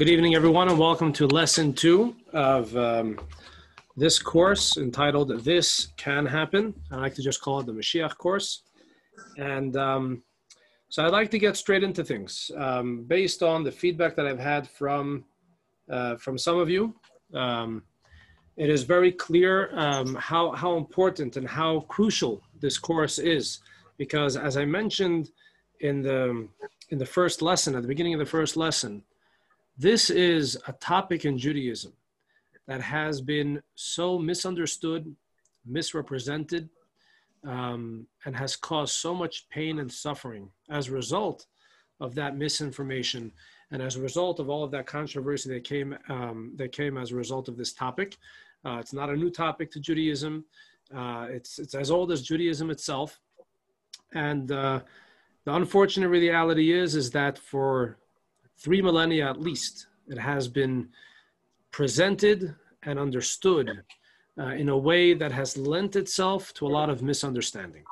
Good evening, everyone, and welcome to lesson two of um, this course entitled This Can Happen. I like to just call it the Mashiach course. And um, so I'd like to get straight into things. Um, based on the feedback that I've had from, uh, from some of you, um, it is very clear um, how, how important and how crucial this course is. Because as I mentioned in the, in the first lesson, at the beginning of the first lesson, this is a topic in Judaism that has been so misunderstood, misrepresented, um, and has caused so much pain and suffering as a result of that misinformation and as a result of all of that controversy that came um, that came as a result of this topic. Uh, it's not a new topic to Judaism. Uh, it's it's as old as Judaism itself, and uh, the unfortunate reality is is that for three millennia at least, it has been presented and understood uh, in a way that has lent itself to a lot of misunderstanding.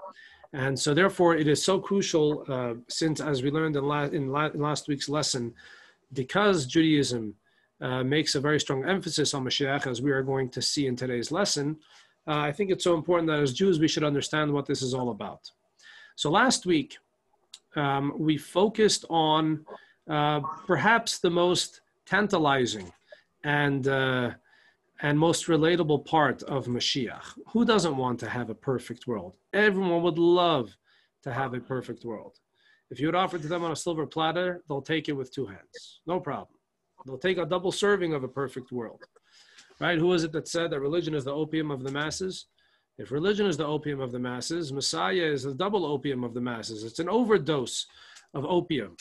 And so, therefore, it is so crucial, uh, since, as we learned in, la- in, la- in, last week's lesson, because Judaism uh, makes a very strong emphasis on Mashiach, as we are going to see in today's lesson, uh, I think it's so important that as Jews we should understand what this is all about. So, last week, um, we focused on uh, perhaps the most tantalizing and uh, and most relatable part of Mashiach. Who doesn't want to have a perfect world? Everyone would love to have a perfect world. If you would offer to them on a silver platter, they'll take it with two hands. No problem. They'll take a double serving of a perfect world. Right? Who is it that said that religion is the opium of the masses? If religion is the opium of the masses, Messiah is the double opium of the masses. It's an overdose of opium.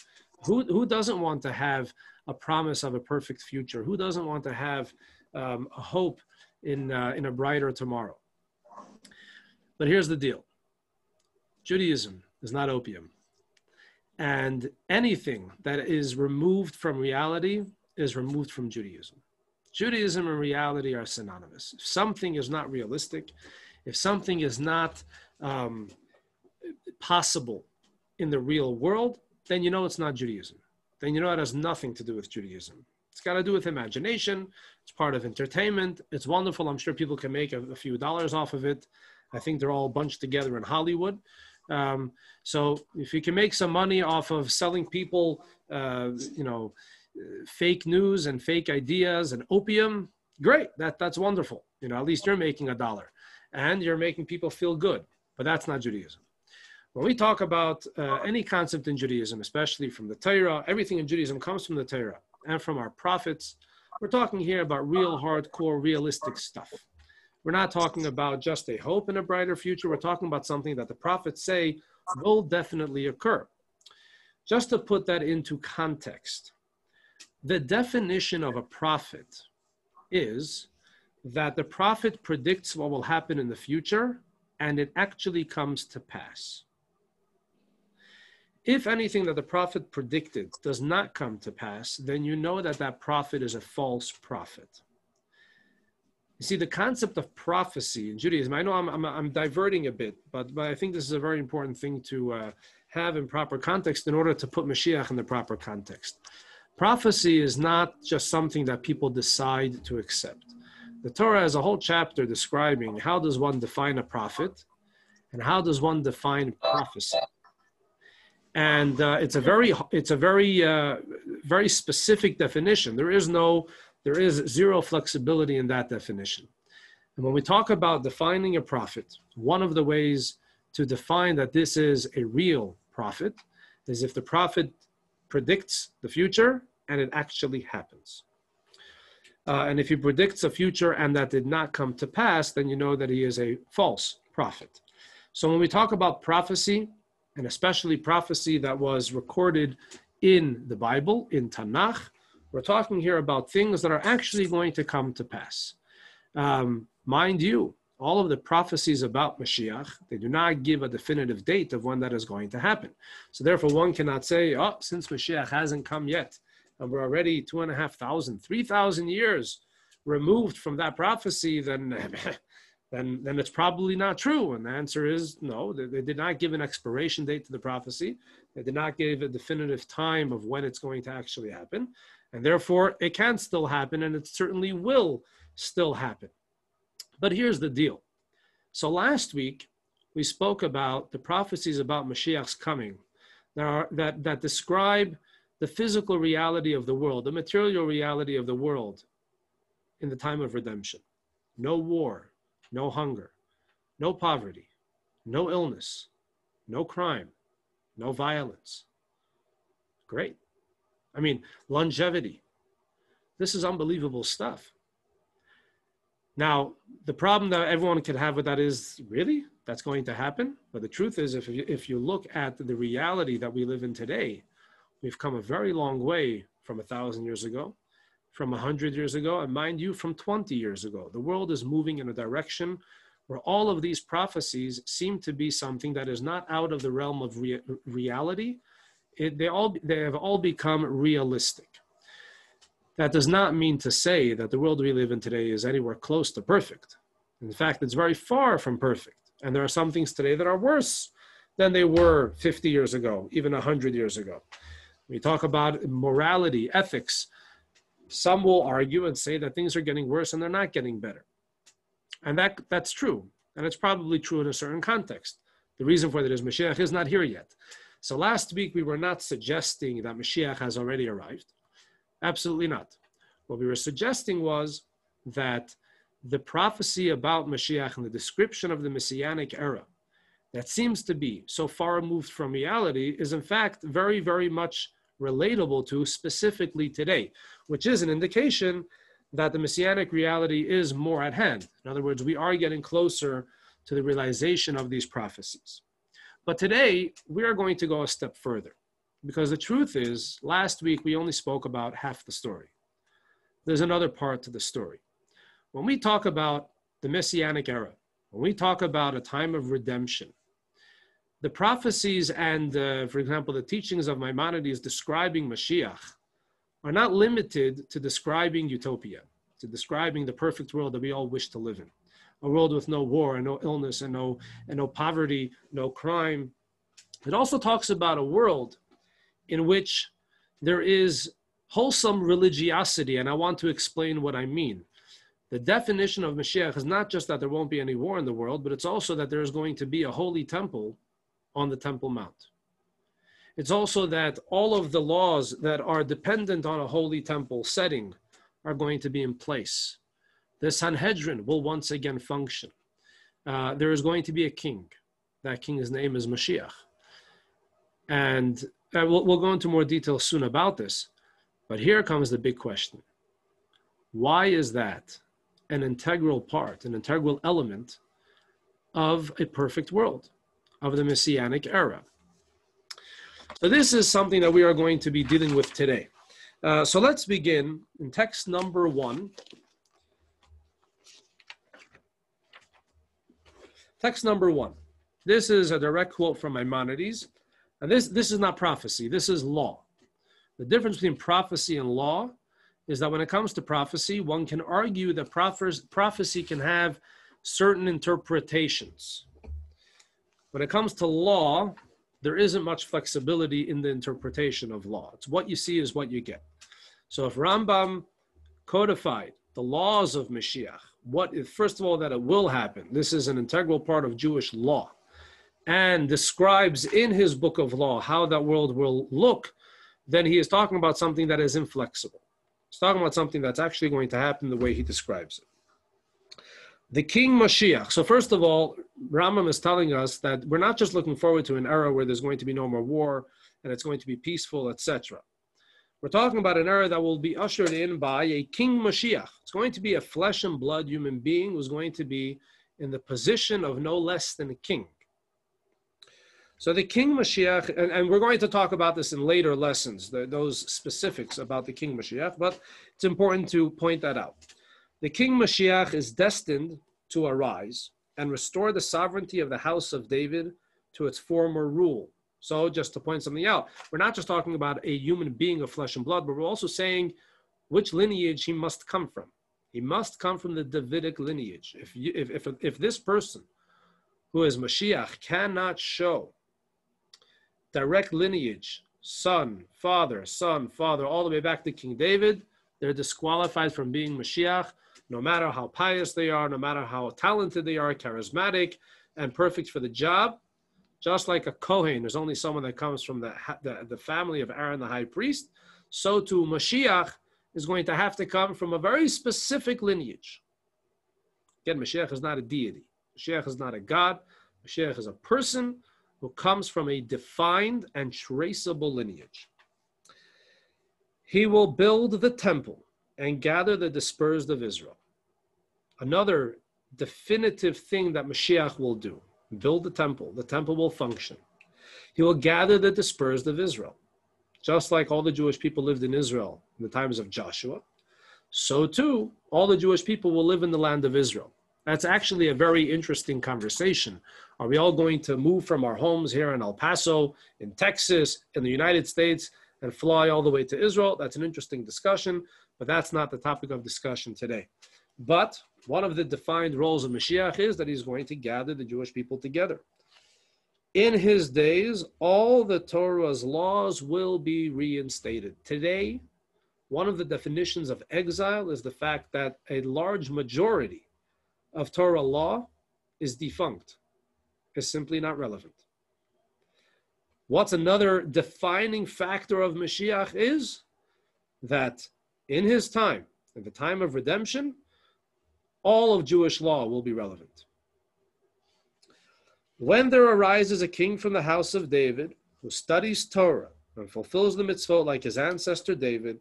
Who, who doesn't want to have a promise of a perfect future? Who doesn't want to have um, a hope in, uh, in a brighter tomorrow? But here's the deal Judaism is not opium. And anything that is removed from reality is removed from Judaism. Judaism and reality are synonymous. If something is not realistic, if something is not um, possible in the real world, then you know it's not Judaism. Then you know it has nothing to do with Judaism. It's got to do with imagination. It's part of entertainment. It's wonderful. I'm sure people can make a, a few dollars off of it. I think they're all bunched together in Hollywood. Um, so if you can make some money off of selling people, uh, you know, fake news and fake ideas and opium, great. That that's wonderful. You know, at least you're making a dollar, and you're making people feel good. But that's not Judaism. When we talk about uh, any concept in Judaism, especially from the Torah, everything in Judaism comes from the Torah and from our prophets. We're talking here about real, hardcore, realistic stuff. We're not talking about just a hope in a brighter future. We're talking about something that the prophets say will definitely occur. Just to put that into context, the definition of a prophet is that the prophet predicts what will happen in the future and it actually comes to pass. If anything that the prophet predicted does not come to pass, then you know that that prophet is a false prophet. You see, the concept of prophecy in Judaism, I know I'm, I'm, I'm diverting a bit, but, but I think this is a very important thing to uh, have in proper context in order to put Mashiach in the proper context. Prophecy is not just something that people decide to accept. The Torah has a whole chapter describing how does one define a prophet and how does one define prophecy and uh, it's a very it's a very uh, very specific definition. There is no there is zero flexibility in that definition. And when we talk about defining a prophet, one of the ways to define that this is a real prophet is if the prophet predicts the future and it actually happens. Uh, and if he predicts a future and that did not come to pass, then you know that he is a false prophet. So when we talk about prophecy, and especially prophecy that was recorded in the Bible, in Tanakh. We're talking here about things that are actually going to come to pass. Um, mind you, all of the prophecies about Mashiach, they do not give a definitive date of when that is going to happen. So therefore, one cannot say, oh, since Mashiach hasn't come yet, and we're already two and a half thousand, three thousand years removed from that prophecy, then then, then it's probably not true. And the answer is no, they, they, did not give an expiration date to the prophecy. They did not give a definitive time of when it's going to actually happen. And therefore, it can still happen, and it certainly will still happen. But here's the deal. So last week, we spoke about the prophecies about Mashiach's coming that, are, that, that describe the physical reality of the world, the material reality of the world in the time of redemption. No war, no hunger, no poverty, no illness, no crime, no violence. Great. I mean, longevity. This is unbelievable stuff. Now, the problem that everyone could have with that is really that's going to happen. But the truth is, if you, if you look at the reality that we live in today, we've come a very long way from a thousand years ago, from a hundred years ago, and mind you, from 20 years ago. The world is moving in a direction where all of these prophecies seem to be something that is not out of the realm of rea- reality. It, they all they have all become realistic. That does not mean to say that the world we live in today is anywhere close to perfect. In fact, it's very far from perfect. And there are some things today that are worse than they were 50 years ago, even 100 years ago. We talk about morality, ethics. Some will argue and say that things are getting worse and they're not getting better. And that, that's true. And it's probably true in a certain context. The reason for that is Mashiach is not here yet. So last week we were not suggesting that Mashiach has already arrived. Absolutely not. What we were suggesting was that the prophecy about Mashiach and the description of the Messianic era that seems to be so far removed from reality is in fact very, very much relatable to specifically today, which is an indication that the Messianic reality is more at hand. In other words, we are getting closer to the realization of these prophecies. But today, we are going to go a step further because the truth is, last week we only spoke about half the story. There's another part to the story. When we talk about the Messianic era, when we talk about a time of redemption, the prophecies and, uh, for example, the teachings of Maimonides describing Mashiach are not limited to describing utopia, to describing the perfect world that we all wish to live in. A world with no war and no illness and no, and no poverty, no crime. It also talks about a world in which there is wholesome religiosity, and I want to explain what I mean. The definition of Mashiach is not just that there won't be any war in the world, but it's also that there is going to be a holy temple on the Temple Mount. It's also that all of the laws that are dependent on a holy temple setting are going to be in place. The Sanhedrin will once again function. Uh, there is going to be a king. That king's name is Mashiach. And uh, we'll, we'll go into more detail soon about this. But here comes the big question Why is that an integral part, an integral element of a perfect world, of the Messianic era? So this is something that we are going to be dealing with today. Uh, so let's begin in text number one. Text number one. This is a direct quote from Maimonides. And this, this is not prophecy, this is law. The difference between prophecy and law is that when it comes to prophecy, one can argue that prophecy can have certain interpretations. When it comes to law, there isn't much flexibility in the interpretation of law. It's what you see is what you get. So if Rambam codified the laws of Mashiach, what if, first of all, that it will happen, this is an integral part of Jewish law, and describes in his book of law how that world will look, then he is talking about something that is inflexible. He's talking about something that's actually going to happen the way he describes it the King Mashiach. So first of all, Rambam is telling us that we're not just looking forward to an era where there's going to be no more war and it's going to be peaceful, etc. We're talking about an era that will be ushered in by a King Mashiach. It's going to be a flesh and blood human being who's going to be in the position of no less than a king. So the King Mashiach, and, and we're going to talk about this in later lessons, the, those specifics about the King Mashiach, but it's important to point that out. The King Mashiach is destined to arise and restore the sovereignty of the house of David to its former rule. So, just to point something out, we're not just talking about a human being of flesh and blood, but we're also saying which lineage he must come from. He must come from the Davidic lineage. If, you, if, if, if this person who is Mashiach cannot show direct lineage, son, father, son, father, all the way back to King David, they're disqualified from being Mashiach, no matter how pious they are, no matter how talented they are, charismatic, and perfect for the job. Just like a Kohen, there's only someone that comes from the, the, the family of Aaron the high priest, so too Mashiach is going to have to come from a very specific lineage. Again, Mashiach is not a deity. Mashiach is not a god. Mashiach is a person who comes from a defined and traceable lineage. He will build the temple and gather the dispersed of Israel. Another definitive thing that Mashiach will do build the temple. The temple will function. He will gather the dispersed of Israel. Just like all the Jewish people lived in Israel in the times of Joshua, so too all the Jewish people will live in the land of Israel. That's actually a very interesting conversation. Are we all going to move from our homes here in El Paso, in Texas, in the United States, and fly all the way to Israel? That's an interesting discussion, but that's not the topic of discussion today. But one of the defined roles of Mashiach is that he's going to gather the Jewish people together. In his days, all the Torah's laws will be reinstated. Today, one of the definitions of exile is the fact that a large majority of Torah law is defunct, is simply not relevant. What's another defining factor of Mashiach is that in his time, in the time of redemption, all of Jewish law will be relevant. When there arises a king from the house of David who studies Torah and fulfills the mitzvot like his ancestor David,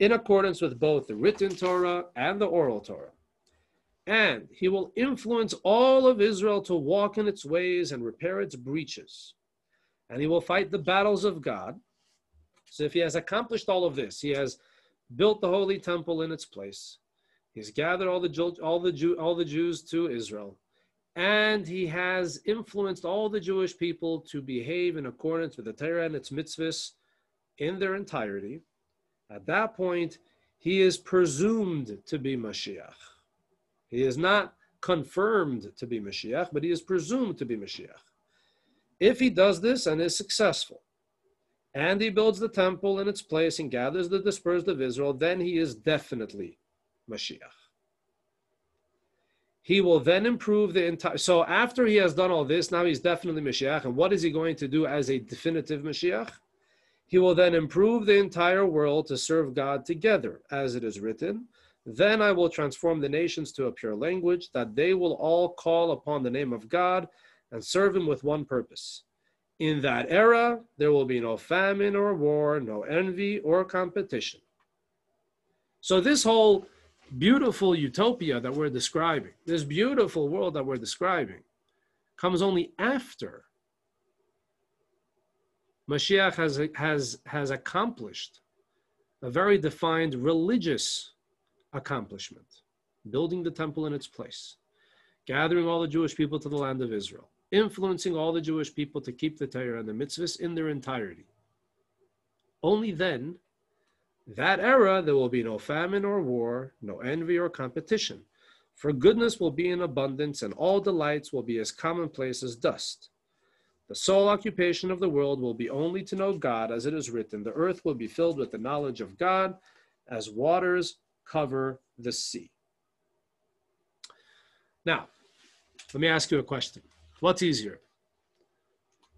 in accordance with both the written Torah and the oral Torah, and he will influence all of Israel to walk in its ways and repair its breaches. And he will fight the battles of God. So if he has accomplished all of this, he has built the holy temple in its place. He's gathered all the all the Jew, all the Jews to Israel, and he has influenced all the Jewish people to behave in accordance with the Torah and its mitzvahs in their entirety. At that point, he is presumed to be Mashiach. He is not confirmed to be Mashiach, but he is presumed to be Mashiach. If he does this and is successful, and he builds the temple in its place and gathers the dispersed of Israel, then he is definitely Mashiach. He will then improve the entire. So after he has done all this, now he's definitely Mashiach. And what is he going to do as a definitive Mashiach? He will then improve the entire world to serve God together, as it is written. Then I will transform the nations to a pure language, that they will all call upon the name of God and serve him with one purpose. In that era, there will be no famine or war, no envy or competition. So, this whole beautiful utopia that we're describing, this beautiful world that we're describing, comes only after Mashiach has, has, has accomplished a very defined religious accomplishment building the temple in its place, gathering all the Jewish people to the land of Israel, influencing all the Jewish people to keep the Torah and the mitzvahs in their entirety. Only then, that era, there will be no famine or war, no envy or competition. For goodness will be in abundance, and all delights will be as commonplace as dust. The sole occupation of the world will be only to know God, as it is written, the earth will be filled with the knowledge of God, as waters cover the sea. Now, let me ask you a question. What's easier?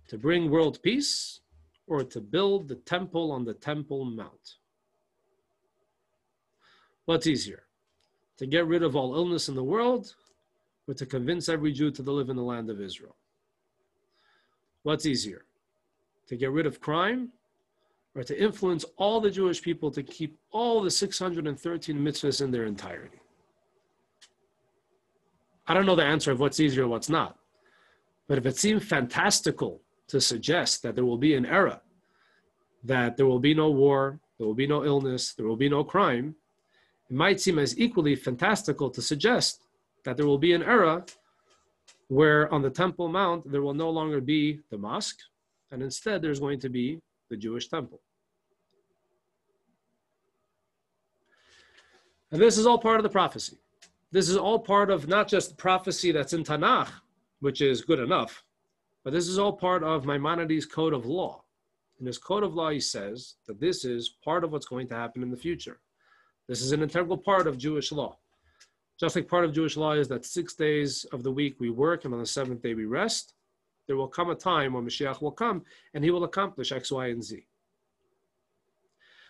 To bring world peace or to build the temple on the Temple Mount? What's easier? To get rid of all illness in the world or to convince every Jew to live in the land of Israel? What's easier? To get rid of crime or to influence all the Jewish people to keep all the 613 mitzvahs in their entirety? I don't know the answer of what's easier what's not. But if it seems fantastical to suggest that there will be an era that there will be no war, there will be no illness, there will be no crime, it might seem as equally fantastical to suggest that there will be an era where on the Temple Mount there will no longer be the mosque, and instead there's going to be the Jewish temple. And this is all part of the prophecy. This is all part of not just prophecy that's in Tanakh, which is good enough, but this is all part of Maimonides' code of law. In his code of law, he says that this is part of what's going to happen in the future. This is an integral part of Jewish law. Just like part of Jewish law is that six days of the week we work and on the seventh day we rest, there will come a time when Mashiach will come and he will accomplish X, Y, and Z.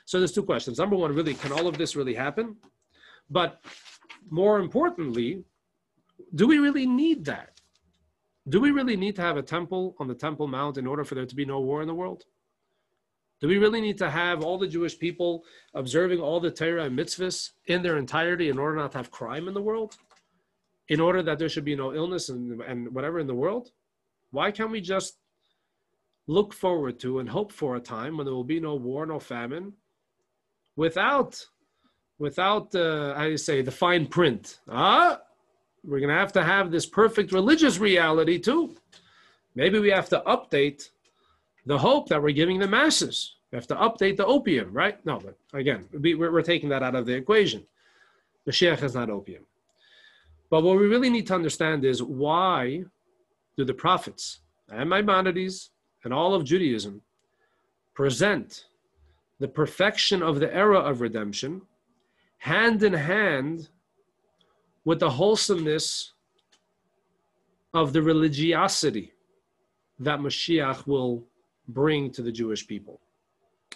So there's two questions. Number one, really, can all of this really happen? But more importantly, do we really need that? Do we really need to have a temple on the Temple Mount in order for there to be no war in the world? Do we really need to have all the Jewish people observing all the Torah and mitzvahs in their entirety in order not to have crime in the world? In order that there should be no illness and, and whatever in the world? Why can't we just look forward to and hope for a time when there will be no war, no famine, without, without, uh, how do you say, the fine print? Ah, we're going to have to have this perfect religious reality too. Maybe we have to update the hope that we're giving the masses. We have to update the opium, right? No, but again, we, are taking that out of the equation. The Mashiach is not opium. But what we really need to understand is why do the prophets and Maimonides and all of Judaism present the perfection of the era of redemption hand in hand with the wholesomeness of the religiosity that Mashiach will bring to the Jewish people?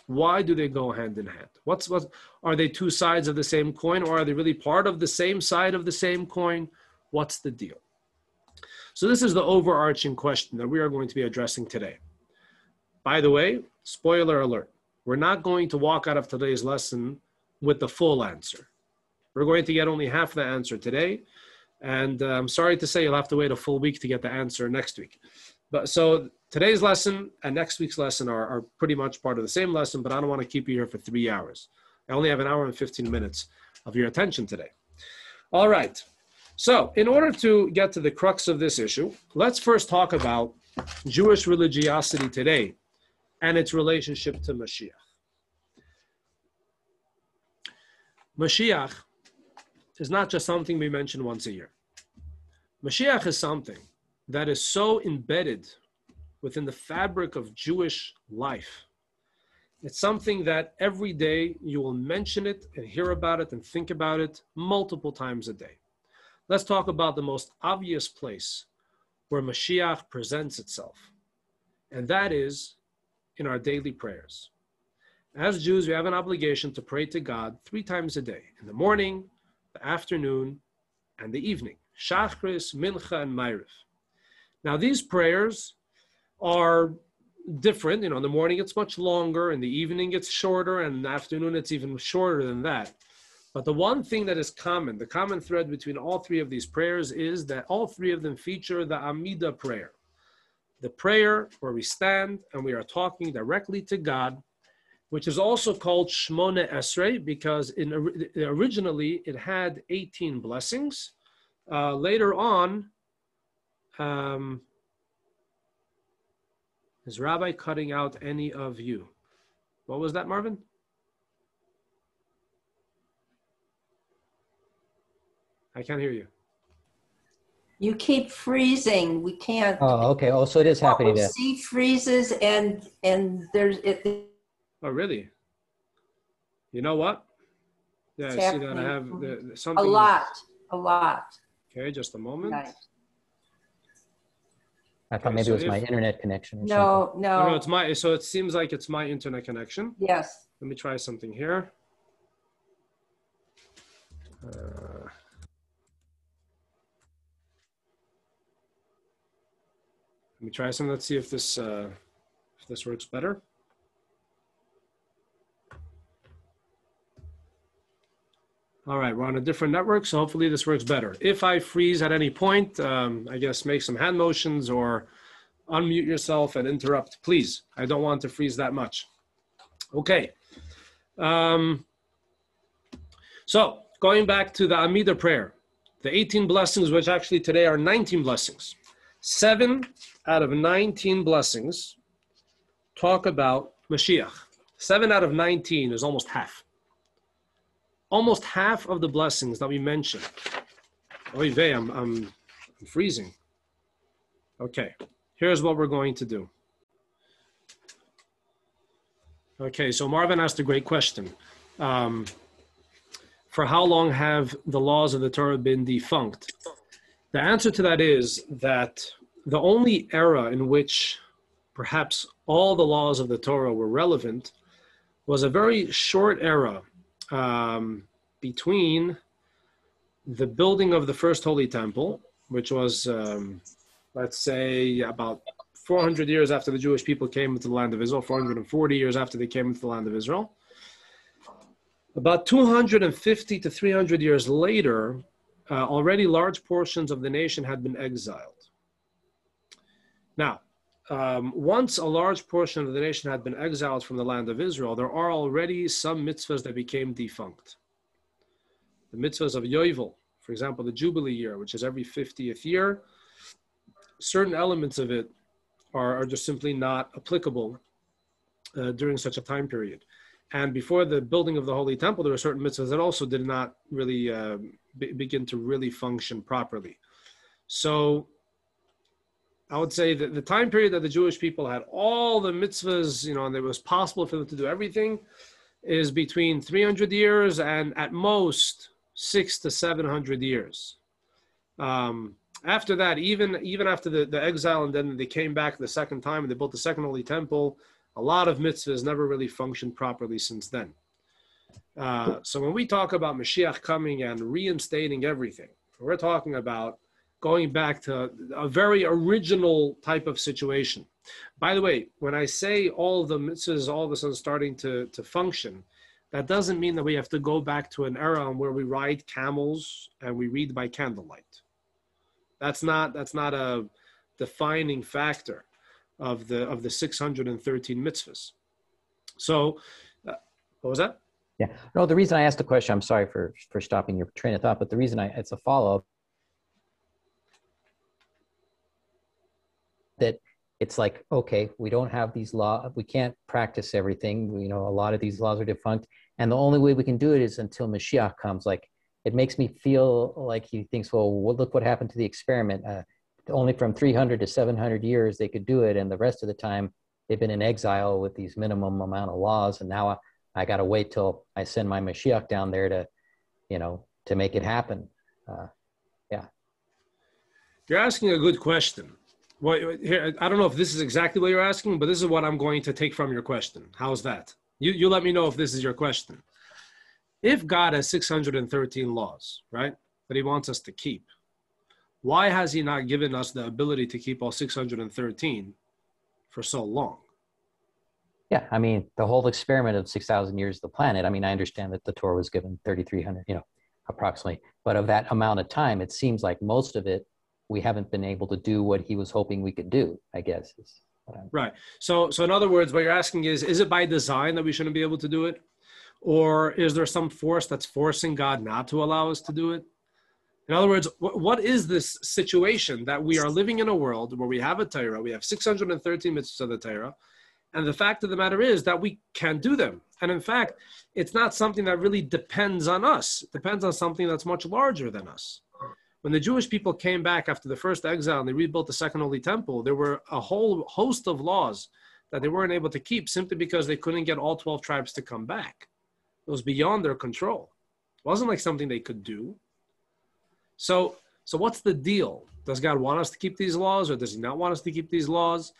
Why do they go hand in hand? What's what are they two sides of the same coin or are they really part of the same side of the same coin? What's the deal? So this is the overarching question that we are going to be addressing today. By the way, spoiler alert, we're not going to walk out of today's lesson with the full answer. We're going to get only half the answer today. And uh, I'm sorry to say you'll have to wait a full week to get the answer next week. But so today's lesson and next week's lesson are, are pretty much part of the same lesson, but I don't want to keep you here for three hours. I only have an hour and 15 minutes of your attention today. All right. So, in order to get to the crux of this issue, let's first talk about Jewish religiosity today and its relationship to Mashiach. Mashiach is not just something we mention once a year. Mashiach is something that is so embedded within the fabric of Jewish life. It's something that every day you will mention it and hear about it and think about it multiple times a day. Let's talk about the most obvious place where Mashiach presents itself, and that is in our daily prayers. As Jews, we have an obligation to pray to God three times a day in the morning, the afternoon, and the evening Shachris, Mincha, and Ma'ariv. Now, these prayers are different. You know, in the morning it's much longer, in the evening it's shorter, and in the afternoon it's even shorter than that. But the one thing that is common, the common thread between all three of these prayers is that all three of them feature the Amida prayer. The prayer where we stand and we are talking directly to God, which is also called Shmone Esrei because in, originally it had 18 blessings. Uh, later on, um, is Rabbi cutting out any of you? What was that, Marvin? I can't hear you. You keep freezing. We can't. Oh, okay. Oh, so it is happening there. See freezes and and there's it. Oh, really? You know what? Yeah, I see that I have the, something. A lot, a lot. Okay, just a moment. Right. I thought maybe so it was if, my internet connection. no, something. no, no, no. It's my. So it seems like it's my internet connection. Yes. Let me try something here. Uh, let me try some. Let's see if this uh, if this works better. All right, we're on a different network, so hopefully this works better. If I freeze at any point, um, I guess make some hand motions or unmute yourself and interrupt, please. I don't want to freeze that much. Okay. Um, so going back to the Amida prayer, the 18 blessings, which actually today are 19 blessings. Seven out of 19 blessings talk about Mashiach. Seven out of 19 is almost half almost half of the blessings that we mentioned. Oy vey, I'm, I'm, I'm freezing. Okay, here's what we're going to do. Okay, so Marvin asked a great question. Um, for how long have the laws of the Torah been defunct? The answer to that is that the only era in which perhaps all the laws of the Torah were relevant was a very short era um, between the building of the first Holy Temple, which was, um, let's say, about 400 years after the Jewish people came into the land of Israel, 440 years after they came into the land of Israel. About 250 to 300 years later, uh, already large portions of the nation had been exiled. Now, um, once a large portion of the nation had been exiled from the land of Israel, there are already some mitzvahs that became defunct. The mitzvahs of Yovel, for example, the Jubilee year, which is every 50th year, certain elements of it are, are just simply not applicable uh, during such a time period. And before the building of the Holy Temple, there were certain mitzvahs that also did not really uh, be, begin to really function properly. So I would say that the time period that the Jewish people had all the mitzvahs, you know, and it was possible for them to do everything, is between 300 years and at most six to 700 years. Um, after that, even even after the, the exile, and then they came back the second time and they built the second holy temple, a lot of mitzvahs never really functioned properly since then. Uh, so when we talk about Mashiach coming and reinstating everything, we're talking about going back to a very original type of situation. By the way, when I say all the mitzvahs all of a sudden starting to, to function, that doesn't mean that we have to go back to an era where we ride camels and we read by candlelight. That's not that's not a defining factor of the of the 613 mitzvahs. So, uh, what was that? Yeah. No, the reason I asked the question, I'm sorry for for stopping your train of thought, but the reason I it's a follow up that it's like okay, we don't have these law, we can't practice everything. You know, a lot of these laws are defunct, and the only way we can do it is until Mashiach comes. Like it makes me feel like he thinks, well, look what happened to the experiment. Uh, only from 300 to 700 years they could do it, and the rest of the time they've been in exile with these minimum amount of laws, and now I, I got to wait till I send my Mashiach down there to, you know, to make it happen. Uh, yeah. You're asking a good question. Well, here, I don't know if this is exactly what you're asking, but this is what I'm going to take from your question. How's that? You, you let me know if this is your question. If God has 613 laws, right, that he wants us to keep, why has he not given us the ability to keep all 613 for so long? Yeah, I mean, the whole experiment of 6,000 years of the planet, I mean, I understand that the Torah was given 3,300, you know, approximately. But of that amount of time, it seems like most of it, we haven't been able to do what he was hoping we could do, I guess. right. So, so in other words, what you're asking is, is it by design that we shouldn't be able to do it? Or is there some force that's forcing God not to allow us to do it? In other words, what is this situation that we are living in a world where we have a Torah, we have 613 mitzvahs of the Torah, and the fact of the matter is that we can't do them. And in fact, it's not something that really depends on us. It depends on something that's much larger than us. When the Jewish people came back after the first exile and they rebuilt the second holy temple, there were a whole host of laws that they weren't able to keep simply because they couldn't get all 12 tribes to come back. It was beyond their control. It wasn't like something they could do. So, so what's the deal? Does God want us to keep these laws, or does He not want us to keep these laws?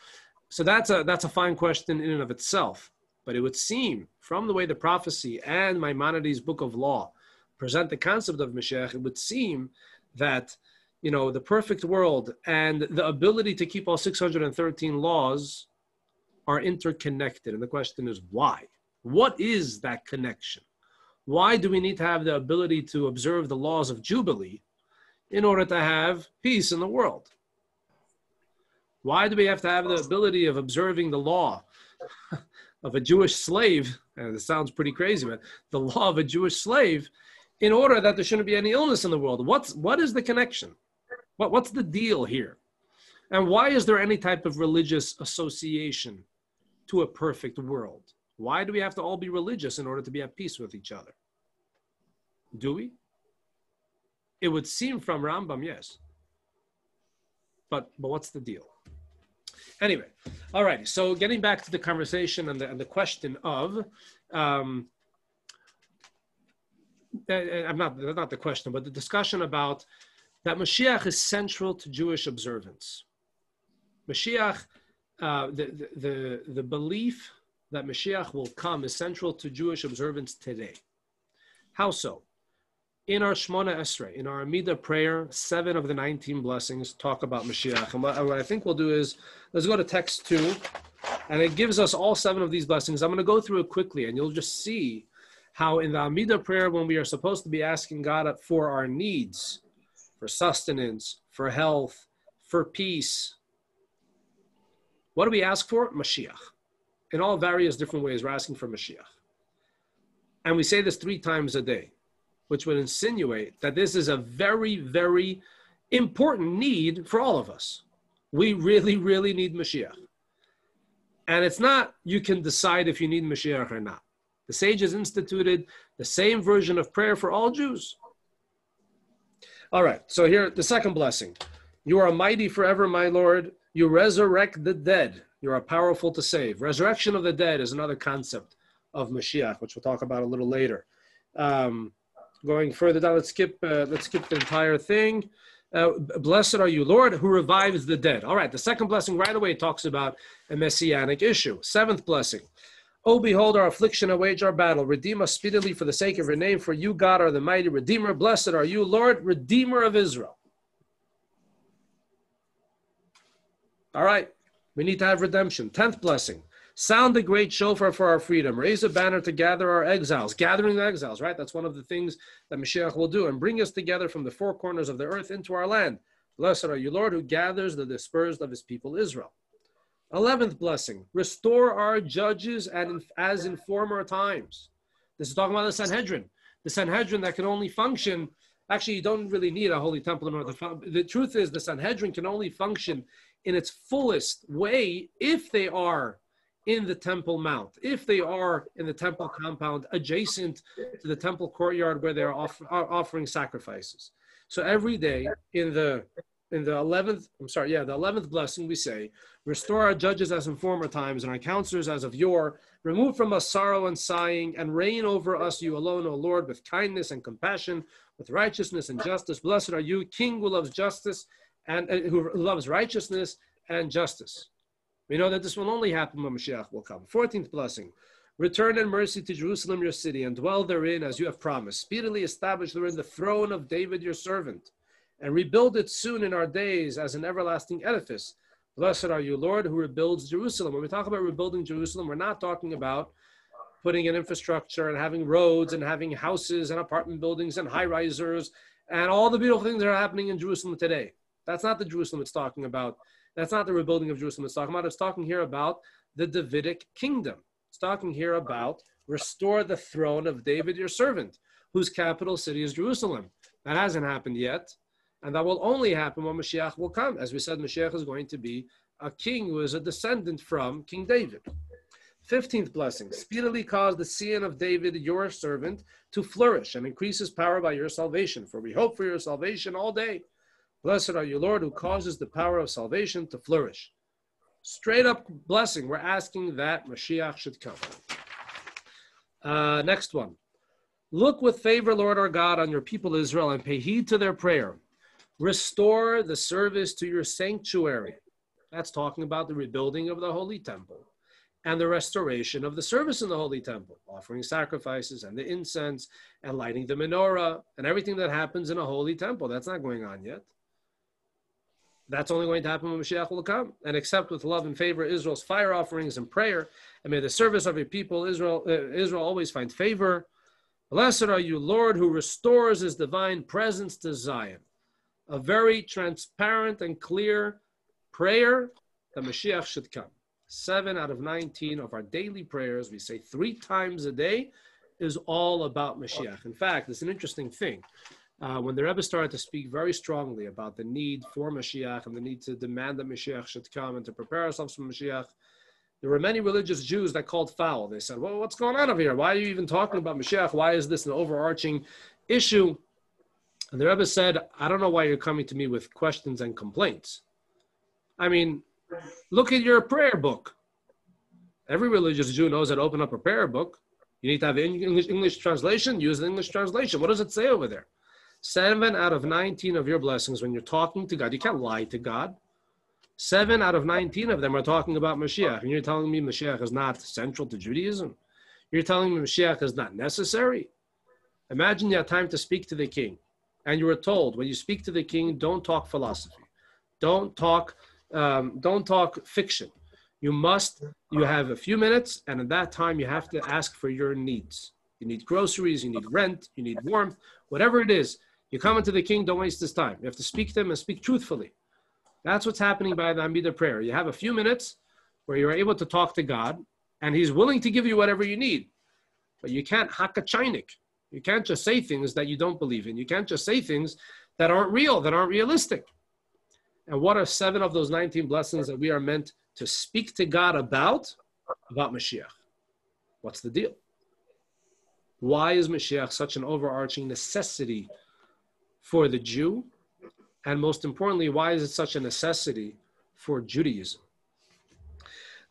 So that's a that's a fine question in and of itself. But it would seem, from the way the prophecy and Maimonides' book of law present the concept of Mashiach, it would seem that you know the perfect world and the ability to keep all 613 laws are interconnected. And the question is why? What is that connection? Why do we need to have the ability to observe the laws of Jubilee in order to have peace in the world? Why do we have to have the ability of observing the law of a Jewish slave? And it sounds pretty crazy, but the law of a Jewish slave in order that there shouldn't be any illness in the world. What's, what is the connection? What, what's the deal here? And why is there any type of religious association to a perfect world? Why do we have to all be religious in order to be at peace with each other? Do we? It would seem from Rambam, yes. But but what's the deal? Anyway, all right. So getting back to the conversation and the, and the question of, um, uh, uh, I'm not not the question, but the discussion about that Mashiach is central to Jewish observance. Mashiach, uh, the, the the belief that Mashiach will come is central to Jewish observance today. How so? In our Shemona Esrei, in our Amida prayer, seven of the 19 blessings talk about Mashiach. And what, what I think we'll do is, let's go to text two, and it gives us all seven of these blessings. I'm going to go through it quickly, and you'll just see how in the Amida prayer, when we are supposed to be asking God for our needs, for sustenance, for health, for peace, what do we ask for? Mashiach. In all various different ways, we're asking for Mashiach. And we say this three times a day which would insinuate that this is a very, very important need for all of us. We really, really need Mashiach. And it's not you can decide if you need Mashiach or not. The sages instituted the same version of prayer for all Jews. All right, so here, the second blessing. You are mighty forever, my Lord. You resurrect the dead. You are powerful to save. Resurrection of the dead is another concept of Mashiach, which we'll talk about a little later. Um, Going further down, let's skip. Uh, let's skip the entire thing. Uh, blessed are you, Lord, who revives the dead. All right, the second blessing right away talks about a messianic issue. Seventh blessing. Oh, behold our affliction and wage our battle. Redeem us speedily for the sake of your name, for you, God, are the mighty Redeemer. Blessed are you, Lord, Redeemer of Israel. All right, we need to have redemption. Tenth blessing. Sound the great shofar for our freedom. Raise a banner to gather our exiles. Gathering the exiles, right? That's one of the things that Mashiach will do and bring us together from the four corners of the earth into our land. Blessed are you, Lord, who gathers the dispersed of his people Israel. Eleventh blessing, restore our judges and as in former times. This is talking about the Sanhedrin. The Sanhedrin that can only function, actually, you don't really need a holy temple in order to The truth is, the Sanhedrin can only function in its fullest way if they are in the Temple Mount, if they are in the temple compound adjacent to the temple courtyard where they are, off, are offering sacrifices. So every day in the in the 11th, I'm sorry, yeah, the 11th blessing, we say, restore our judges as in former times and our counselors as of yore. Remove from us sorrow and sighing and reign over us, you alone, O Lord, with kindness and compassion, with righteousness and justice. Blessed are you, King who loves justice and uh, who loves righteousness and justice. We know that this will only happen when Mashiach will come. 14th blessing. Return in mercy to Jerusalem, your city, and dwell therein as you have promised. Speedily establish therein the throne of David, your servant, and rebuild it soon in our days as an everlasting edifice. Blessed are you, Lord, who rebuilds Jerusalem. When we talk about rebuilding Jerusalem, we're not talking about putting in infrastructure and having roads and having houses and apartment buildings and high risers and all the beautiful things that are happening in Jerusalem today. That's not the Jerusalem it's talking about that's not the rebuilding of Jerusalem it's talking about. It's talking here about the Davidic kingdom. It's talking here about restore the throne of David, your servant, whose capital city is Jerusalem. That hasn't happened yet. And that will only happen when Mashiach will come. As we said, Mashiach is going to be a king who is a descendant from King David. 15th blessing, speedily cause the seed of David, your servant, to flourish and increase his power by your salvation. For we hope for your salvation all day. Blessed are you, Lord, who causes the power of salvation to flourish. Straight up blessing. We're asking that Mashiach should come. Uh, next one. Look with favor, Lord our God, on your people Israel and pay heed to their prayer. Restore the service to your sanctuary. That's talking about the rebuilding of the Holy Temple and the restoration of the service in the Holy Temple, offering sacrifices and the incense and lighting the menorah and everything that happens in a Holy Temple. That's not going on yet. That's only going to happen when Mashiach will come. And accept with love and favor Israel's fire offerings and prayer. And may the service of your people, Israel, uh, Israel always find favor. Blessed are you, Lord, who restores his divine presence to Zion. A very transparent and clear prayer that Mashiach should come. Seven out of 19 of our daily prayers, we say three times a day, is all about Mashiach. In fact, it's an interesting thing uh, when the Rebbe started to speak very strongly about the need for Mashiach and the need to demand that Mashiach should come and to prepare ourselves for Mashiach, there were many religious Jews that called foul. They said, well, what's going on over here? Why are you even talking about Mashiach? Why is this an overarching issue. And the Rebbe said, I don't know why you're coming to me with questions and complaints. I mean, look at your prayer book. Every religious Jew knows to open up a prayer book. You need to have English, English translation, use the English translation. What does it say over there? Seven out of 19 of your blessings, when you're talking to God, you can't lie to God. Seven out of 19 of them are talking about Mashiach. And you're telling me Mashiach is not central to Judaism? You're telling me Mashiach is not necessary? Imagine you had time to speak to the king. And you were told, when you speak to the king, don't talk philosophy. Don't talk, um, don't talk fiction. You must, you have a few minutes, and in that time, you have to ask for your needs. You need groceries, you need rent, you need warmth, whatever it is. You come into the king, don't waste this time. You have to speak to him and speak truthfully. That's what's happening by the Amidah prayer. You have a few minutes where you're able to talk to God, and He's willing to give you whatever you need. But you can't hakachinik. You can't just say things that you don't believe in. You can't just say things that aren't real, that aren't realistic. And what are seven of those 19 blessings that we are meant to speak to God about? About Mashiach. What's the deal? Why is Mashiach such an overarching necessity for the Jew and most importantly, why is it such a necessity for Judaism?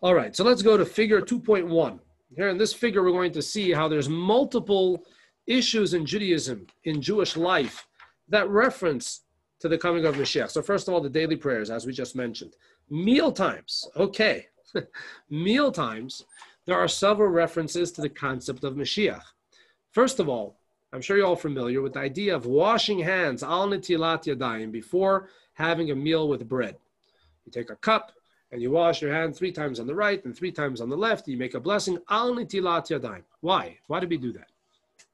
All right, so let's go to figure 2.1. Here in this figure, we're going to see how there's multiple issues in Judaism, in Jewish life, that reference to the coming of Mashiach. So first of all, the daily prayers, as we just mentioned. Meal times, okay. Meal times, there are several references to the concept of Mashiach. First of all, I'm sure you're all familiar with the idea of washing hands al netilat yadayim before having a meal with bread. You take a cup and you wash your hand three times on the right and three times on the left. You make a blessing al netilat yadayim. Why? Why do we do that?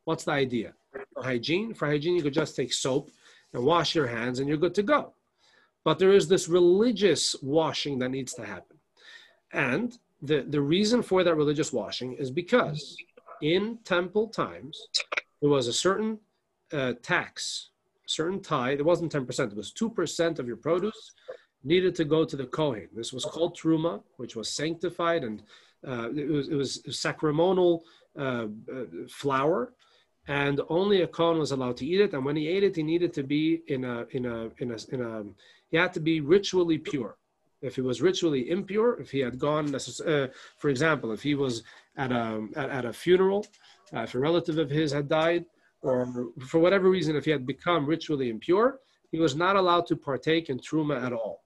What's the idea? For hygiene, for hygiene, you could just take soap and wash your hands and you're good to go. But there is this religious washing that needs to happen. And the, the reason for that religious washing is because in temple times, there was a certain uh, tax, certain tithe. It wasn't 10%, it was 2% of your produce needed to go to the Kohen. This was called Truma, which was sanctified and uh, it, was, it was sacramental uh, uh, flour. And only a Kohen was allowed to eat it. And when he ate it, he needed to be in a, in a, in a, in a he had to be ritually pure. If he was ritually impure, if he had gone, uh, for example, if he was at a, at, at a funeral uh, if a relative of his had died, or for whatever reason, if he had become ritually impure, he was not allowed to partake in truma at all.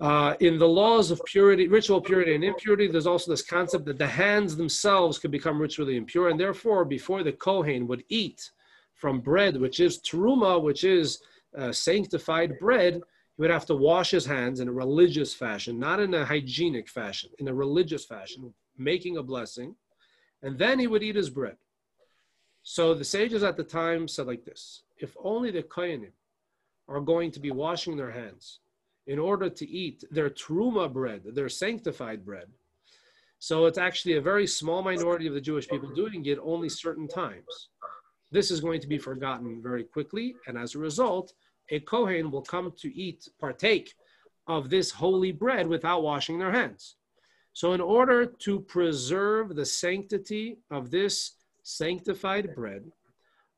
Uh, in the laws of purity, ritual purity and impurity, there's also this concept that the hands themselves could become ritually impure, and therefore, before the kohen would eat from bread, which is truma, which is uh, sanctified bread, he would have to wash his hands in a religious fashion, not in a hygienic fashion, in a religious fashion, making a blessing and then he would eat his bread. So the sages at the time said like this if only the Kohanim are going to be washing their hands in order to eat their truma bread, their sanctified bread. So it's actually a very small minority of the Jewish people doing it only certain times. This is going to be forgotten very quickly, and as a result, a Kohen will come to eat, partake of this holy bread without washing their hands. So, in order to preserve the sanctity of this sanctified bread,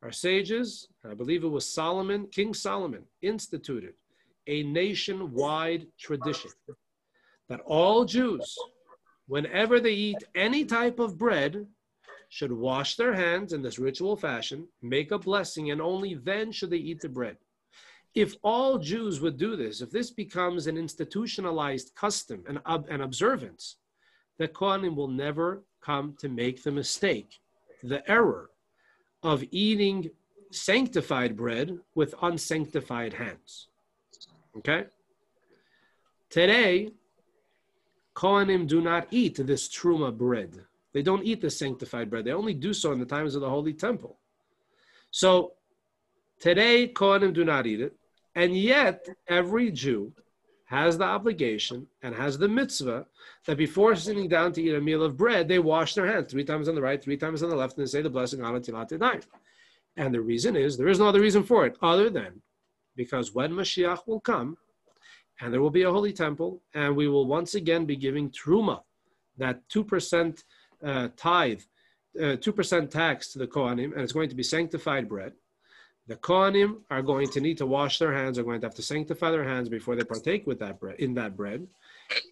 our sages, I believe it was Solomon, King Solomon, instituted a nationwide tradition that all Jews, whenever they eat any type of bread, should wash their hands in this ritual fashion, make a blessing, and only then should they eat the bread. If all Jews would do this, if this becomes an institutionalized custom and, an observance, the Kohanim will never come to make the mistake, the error of eating sanctified bread with unsanctified hands. Okay? Today, Kohanim do not eat this truma bread. They don't eat the sanctified bread. They only do so in the times of the Holy Temple. So today, Kohanim do not eat it. And yet, every Jew has the obligation and has the mitzvah that before sitting down to eat a meal of bread, they wash their hands three times on the right, three times on the left, and they say the blessing on And the reason is there is no other reason for it other than because when Mashiach will come, and there will be a holy temple, and we will once again be giving truma, that two percent uh, tithe uh, 2% tax to the Kohanim, and it's going to be sanctified bread. The Kohanim are going to need to wash their hands, are going to have to sanctify their hands before they partake with that bread, in that bread.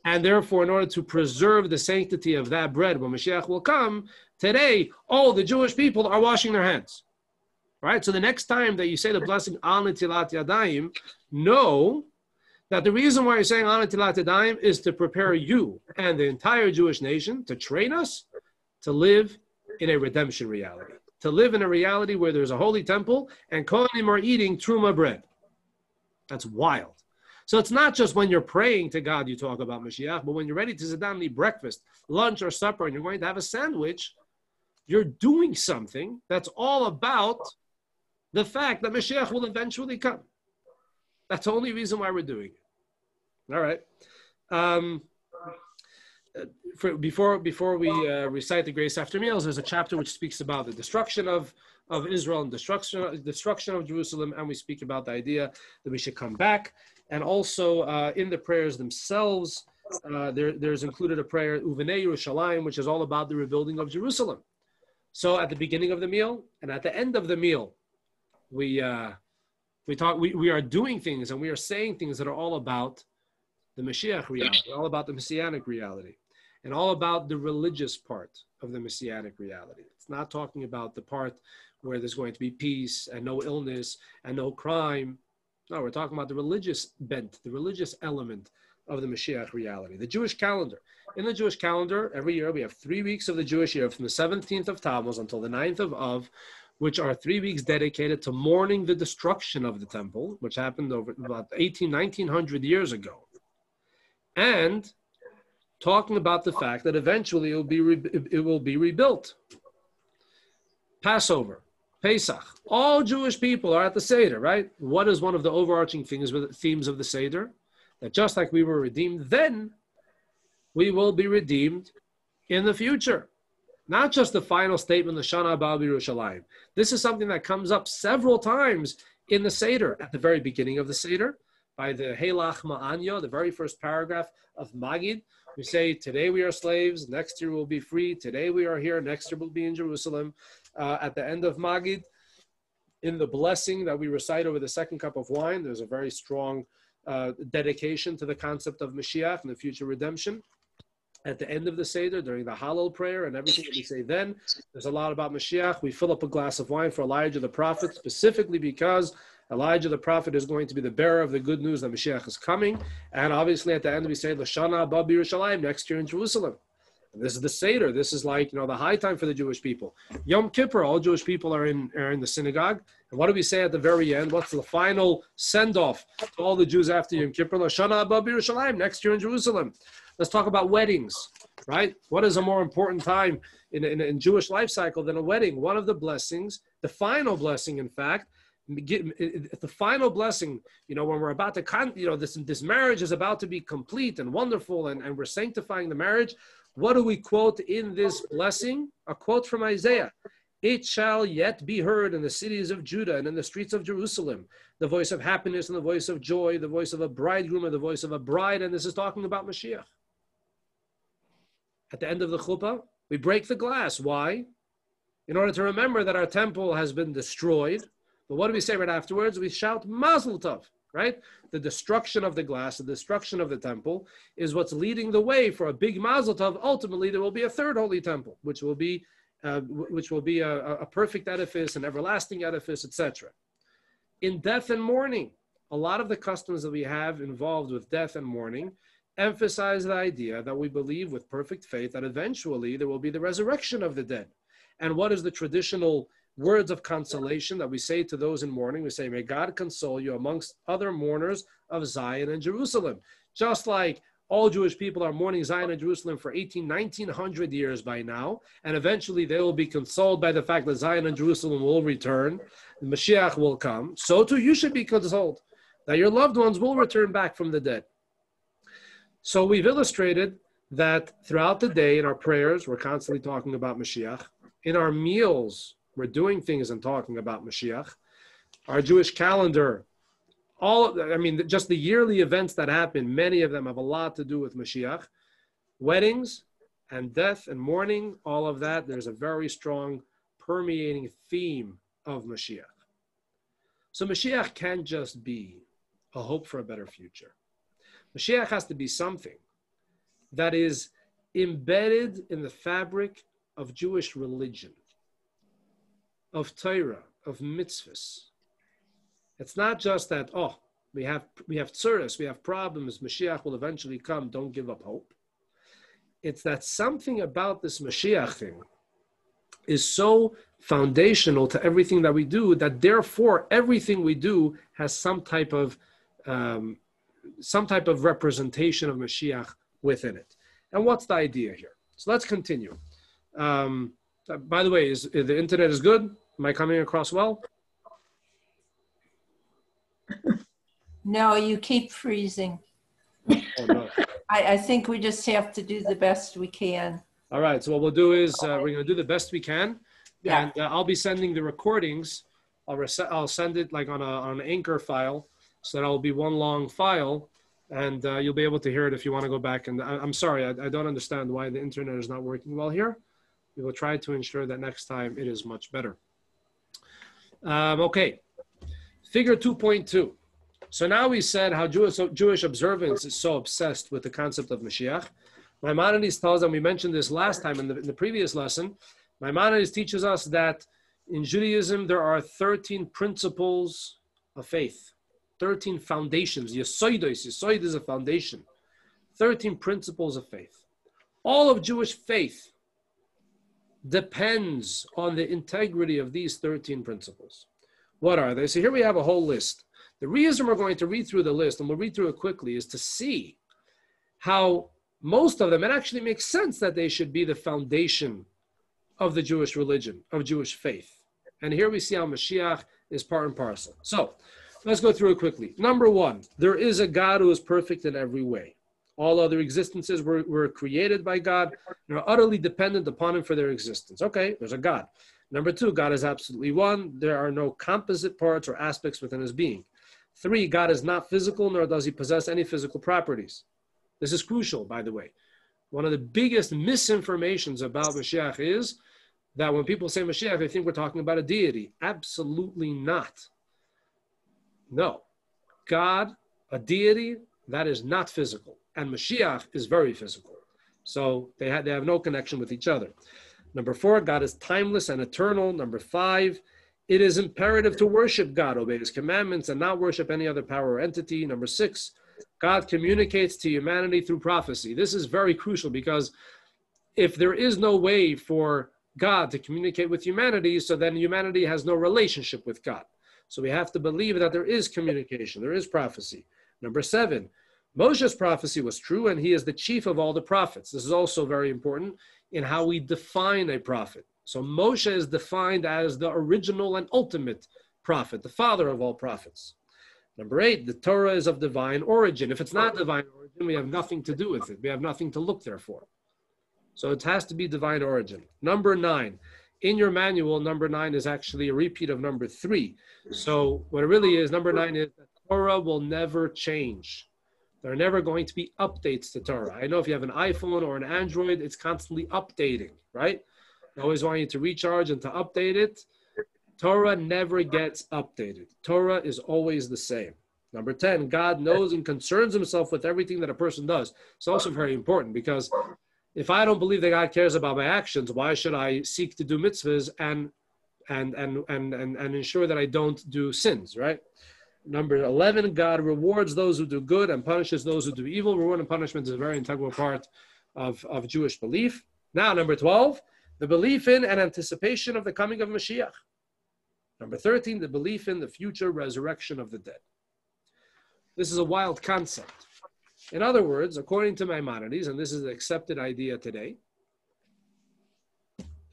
And therefore, in order to preserve the sanctity of that bread when Mashiach will come, today all the Jewish people are washing their hands. Right? So the next time that you say the blessing Al Netilat Yadayim, know that the reason why you're saying Al Netilat Yadayim is to prepare you and the entire Jewish nation to train us to live in a redemption reality, to live in a reality where there's a holy temple and Kohanim are eating Truma bread. That's wild. So it's not just when you're praying to God you talk about Mashiach, but when you're ready to sit down and eat breakfast, lunch, or supper, and you're going to have a sandwich, you're doing something that's all about the fact that Mashiach will eventually come. That's the only reason why we're doing it. All right. Um, for, before before we uh, recite the grace after meals, there's a chapter which speaks about the destruction of of Israel and destruction destruction of Jerusalem, and we speak about the idea that we should come back, and also uh, in the prayers themselves, uh, there, there's included a prayer Uvenei Yerushalayim, which is all about the rebuilding of Jerusalem. So at the beginning of the meal and at the end of the meal, we uh, we talk we, we are doing things and we are saying things that are all about the Mashiach reality, all about the messianic reality, and all about the religious part of the messianic reality. It's not talking about the part where there's going to be peace and no illness and no crime. No, we're talking about the religious bent, the religious element of the Mashiach reality. The Jewish calendar. In the Jewish calendar, every year we have three weeks of the Jewish year from the 17th of Tammuz until the 9th of Av, which are three weeks dedicated to mourning the destruction of the temple, which happened over about 18, 1900 years ago and talking about the fact that eventually it will be, re- it will be rebuilt. Passover, Pesach, all Jewish people are at the Seder, right? What is one of the overarching things with themes of the Seder? That just like we were redeemed then, we will be redeemed in the future. Not just the final statement, the Shana Abba Yerushalayim. This is something that comes up several times in the Seder, at the very beginning of the Seder, by the Ha Lachma Anya, the very first paragraph of Magid. We say, Today we are slaves, next year we'll be free. Today we are here, next year we'll be in Jerusalem. Uh, at the end of Magid, in the blessing that we recite over the second cup of wine, there's a very strong uh, dedication to the concept of Mashiach and the future redemption. At the end of the Seder, during the Hallel prayer and everything that we say then, there's a lot about Mashiach. We fill up a glass of wine for Elijah the prophet, specifically because Elijah the prophet is going to be the bearer of the good news that Mashiach is coming. And obviously at the end we say, Lashana Abba Yerushalayim, next year in Jerusalem. And this is the Seder. This is like, you know, the high time for the Jewish people. Yom Kippur, all Jewish people are in, are in the synagogue. And what do we say at the very end? What's the final send-off to all the Jews after Yom Kippur? Lashana Abba Yerushalayim, next year in Jerusalem. Let's talk about weddings, right? What is a more important time in, in, in Jewish life cycle than a wedding? One of the blessings, the final blessing, in fact, get the final blessing you know when we're about to con you know this this marriage is about to be complete and wonderful and, and we're sanctifying the marriage what do we quote in this blessing a quote from isaiah it shall yet be heard in the cities of judah and in the streets of jerusalem the voice of happiness and the voice of joy the voice of a bridegroom and the voice of a bride and this is talking about mashiach at the end of the chuppah we break the glass why in order to remember that our temple has been destroyed but what do we say right afterwards? We shout Mazel Tov, right? The destruction of the glass, the destruction of the temple is what's leading the way for a big Mazel Tov. Ultimately, there will be a third holy temple, which will be, uh, which will be a, a perfect edifice, an everlasting edifice, etc. In death and mourning, a lot of the customs that we have involved with death and mourning emphasize the idea that we believe with perfect faith that eventually there will be the resurrection of the dead. And what is the traditional words of consolation that we say to those in mourning. We say, May God console you amongst other mourners of Zion and Jerusalem. Just like all Jewish people are mourning Zion and Jerusalem for 18, 1900 years by now, and eventually they will be consoled by the fact that Zion and Jerusalem will return, the Mashiach will come. So too, you should be consoled that your loved ones will return back from the dead. So we've illustrated that throughout the day in our prayers, we're constantly talking about Mashiach. In our meals, we're doing things and talking about Mashiach. Our Jewish calendar, all I mean, just the yearly events that happen, many of them have a lot to do with Mashiach. Weddings and death and mourning, all of that, there's a very strong permeating theme of Mashiach. So Mashiach can't just be a hope for a better future. Mashiach has to be something that is embedded in the fabric of Jewish religion, of Torah, of mitzvahs. It's not just that, oh, we have we have tsuris, we have problems, Mashiach will eventually come, don't give up hope. It's that something about this Mashiach thing is so foundational to everything that we do that therefore everything we do has some type of um, some type of representation of Mashiach within it. And what's the idea here? So let's continue. Um, by the way, is the internet is good? Am I coming across well? No, you keep freezing. Oh, no. I, I think we just have to do the best we can. All right. So what we'll do is uh, we're going to do the best we can, Yeah. and uh, I'll be sending the recordings. I'll I'll send it like on a on an anchor file, so that will be one long file, and uh, you'll be able to hear it if you want to go back. And I, I'm sorry, I, I don't understand why the internet is not working well here. We will try to ensure that next time it is much better. Um, okay, figure 2.2. So now we said how Jewish, Jewish observance is so obsessed with the concept of Mashiach. Maimonides tells, and we mentioned this last time in the, in the previous lesson, Maimonides teaches us that in Judaism there are 13 principles of faith, 13 foundations. Yesoidos, Yesoid is a foundation. 13 principles of faith. All of Jewish faith depends on the integrity of these 13 principles. What are they? So here we have a whole list. The reason we're going to read through the list, and we'll read through it quickly, is to see how most of them, it actually makes sense that they should be the foundation of the Jewish religion, of Jewish faith. And here we see how Mashiach is part and parcel. So let's go through it quickly. Number one, there is a God who is perfect in every way. All other existences were, were created by God and are utterly dependent upon Him for their existence. Okay, there's a God. Number two, God is absolutely one. There are no composite parts or aspects within His being. Three, God is not physical, nor does He possess any physical properties. This is crucial, by the way. One of the biggest misinformations about Mashiach is that when people say Mashiach, they think we're talking about a deity. Absolutely not. No. God, a deity, that is not physical. And Mashiach is very physical. So they, have they have no connection with each other. Number four, God is timeless and eternal. Number five, it is imperative to worship God, obey his commandments, and not worship any other power or entity. Number six, God communicates to humanity through prophecy. This is very crucial because if there is no way for God to communicate with humanity, so then humanity has no relationship with God. So we have to believe that there is communication, there is prophecy. Number seven, Moshe's prophecy was true, and he is the chief of all the prophets. This is also very important in how we define a prophet. So Moshe is defined as the original and ultimate prophet, the father of all prophets. Number eight, the Torah is of divine origin. If it's not divine origin, we have nothing to do with it. We have nothing to look there for. So it has to be divine origin. Number nine, in your manual, number nine is actually a repeat of number three. So what it really is, number nine is that Torah will never change. There are never going to be updates to Torah. I know if you have an iPhone or an Android, it's constantly updating, right? I always want you to recharge and to update it. Torah never gets updated. Torah is always the same. Number 10, God knows and concerns himself with everything that a person does. It's also very important because if I don't believe that God cares about my actions, why should I seek to do mitzvahs and and and and and, and ensure that I don't do sins, right? Number 11, God rewards those who do good and punishes those who do evil. Reward and punishment is a very integral part of, of Jewish belief. Now, number 12, the belief in and anticipation of the coming of Mashiach. Number 13, the belief in the future resurrection of the dead. This is a wild concept. In other words, according to Maimonides, and this is the accepted idea today,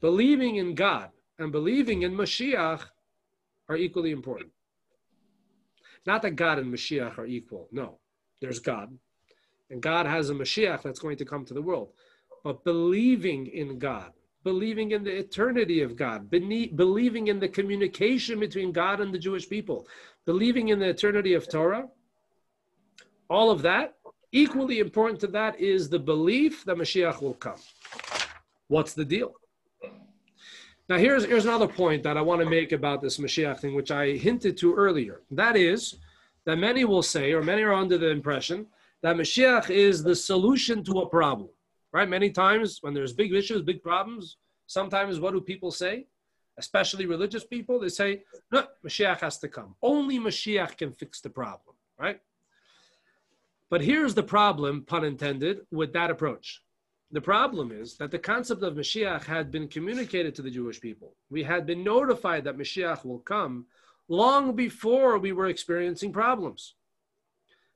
believing in God and believing in Mashiach are equally important. Not that God and Mashiach are equal. No, there's God. And God has a Mashiach that's going to come to the world. But believing in God, believing in the eternity of God, believing in the communication between God and the Jewish people, believing in the eternity of Torah, all of that Equally important to that is the belief that Mashiach will come. What's the deal? Now, here's, here's another point that I want to make about this Mashiach thing, which I hinted to earlier. That is that many will say, or many are under the impression, that Mashiach is the solution to a problem. Right? Many times when there's big issues, big problems, sometimes what do people say? Especially religious people, they say, no, Mashiach has to come. Only Mashiach can fix the problem, right? But here's the problem, pun intended, with that approach. The problem is that the concept of Mashiach had been communicated to the Jewish people. We had been notified that Mashiach will come long before we were experiencing problems.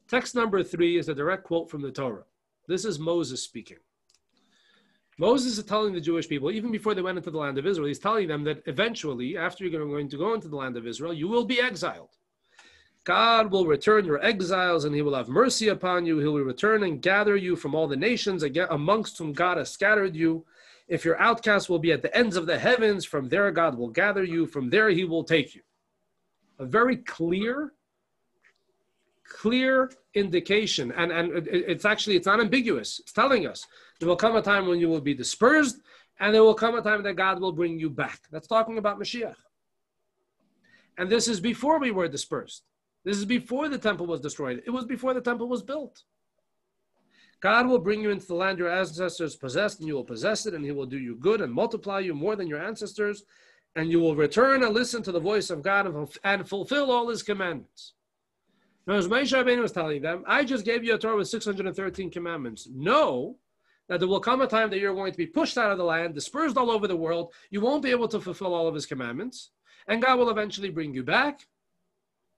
Text number three is a direct quote from the Torah. This is Moses speaking. Moses is telling the Jewish people, even before they went into the land of Israel, he's telling them that eventually, after you're going to go into the land of Israel, you will be exiled. God will return your exiles and he will have mercy upon you. He will return and gather you from all the nations amongst whom God has scattered you. If your outcasts will be at the ends of the heavens, from there God will gather you. From there he will take you. A very clear, clear indication. And, and it's actually, it's not ambiguous. It's telling us there will come a time when you will be dispersed and there will come a time that God will bring you back. That's talking about Mashiach. And this is before we were dispersed. This is before the temple was destroyed. It was before the temple was built. God will bring you into the land your ancestors possessed, and you will possess it, and he will do you good and multiply you more than your ancestors, and you will return and listen to the voice of God and fulfill all his commandments. Now, as Moshe Rabbeinu was telling them, I just gave you a Torah with 613 commandments. Know that there will come a time that you're going to be pushed out of the land, dispersed all over the world. You won't be able to fulfill all of his commandments, and God will eventually bring you back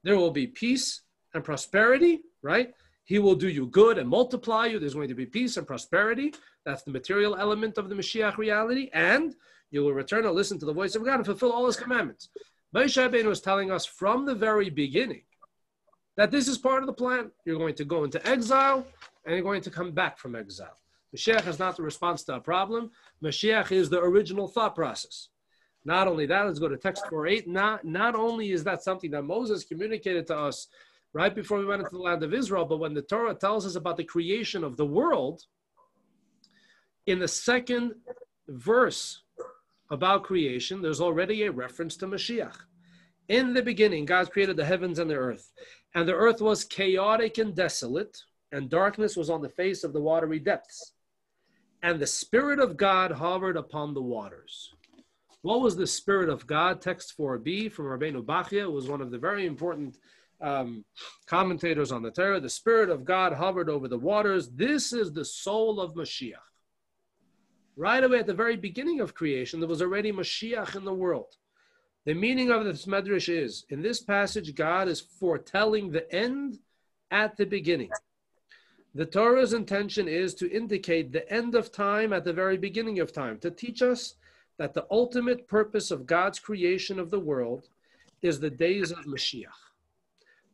there will be peace and prosperity, right? He will do you good and multiply you. There's going to be peace and prosperity. That's the material element of the Mashiach reality. And you will return and listen to the voice of God and fulfill all his commandments. Moshe Rabbeinu was telling us from the very beginning that this is part of the plan. You're going to go into exile and you're going to come back from exile. Mashiach is not the response to a problem. Mashiach is the original thought process. Not only that, let's go to text 4.8. Not, not only is that something that Moses communicated to us right before we went into the land of Israel, but when the Torah tells us about the creation of the world, in the second verse about creation, there's already a reference to Mashiach. In the beginning, God created the heavens and the earth, and the earth was chaotic and desolate, and darkness was on the face of the watery depths. And the Spirit of God hovered upon the waters. What was the Spirit of God? Text 4b from Rabbeinu Bachya was one of the very important um, commentators on the Torah. The Spirit of God hovered over the waters. This is the soul of Mashiach. Right away at the very beginning of creation, there was already Mashiach in the world. The meaning of this medrash is in this passage, God is foretelling the end at the beginning. The Torah's intention is to indicate the end of time at the very beginning of time, to teach us that the ultimate purpose of God's creation of the world is the days of Mashiach.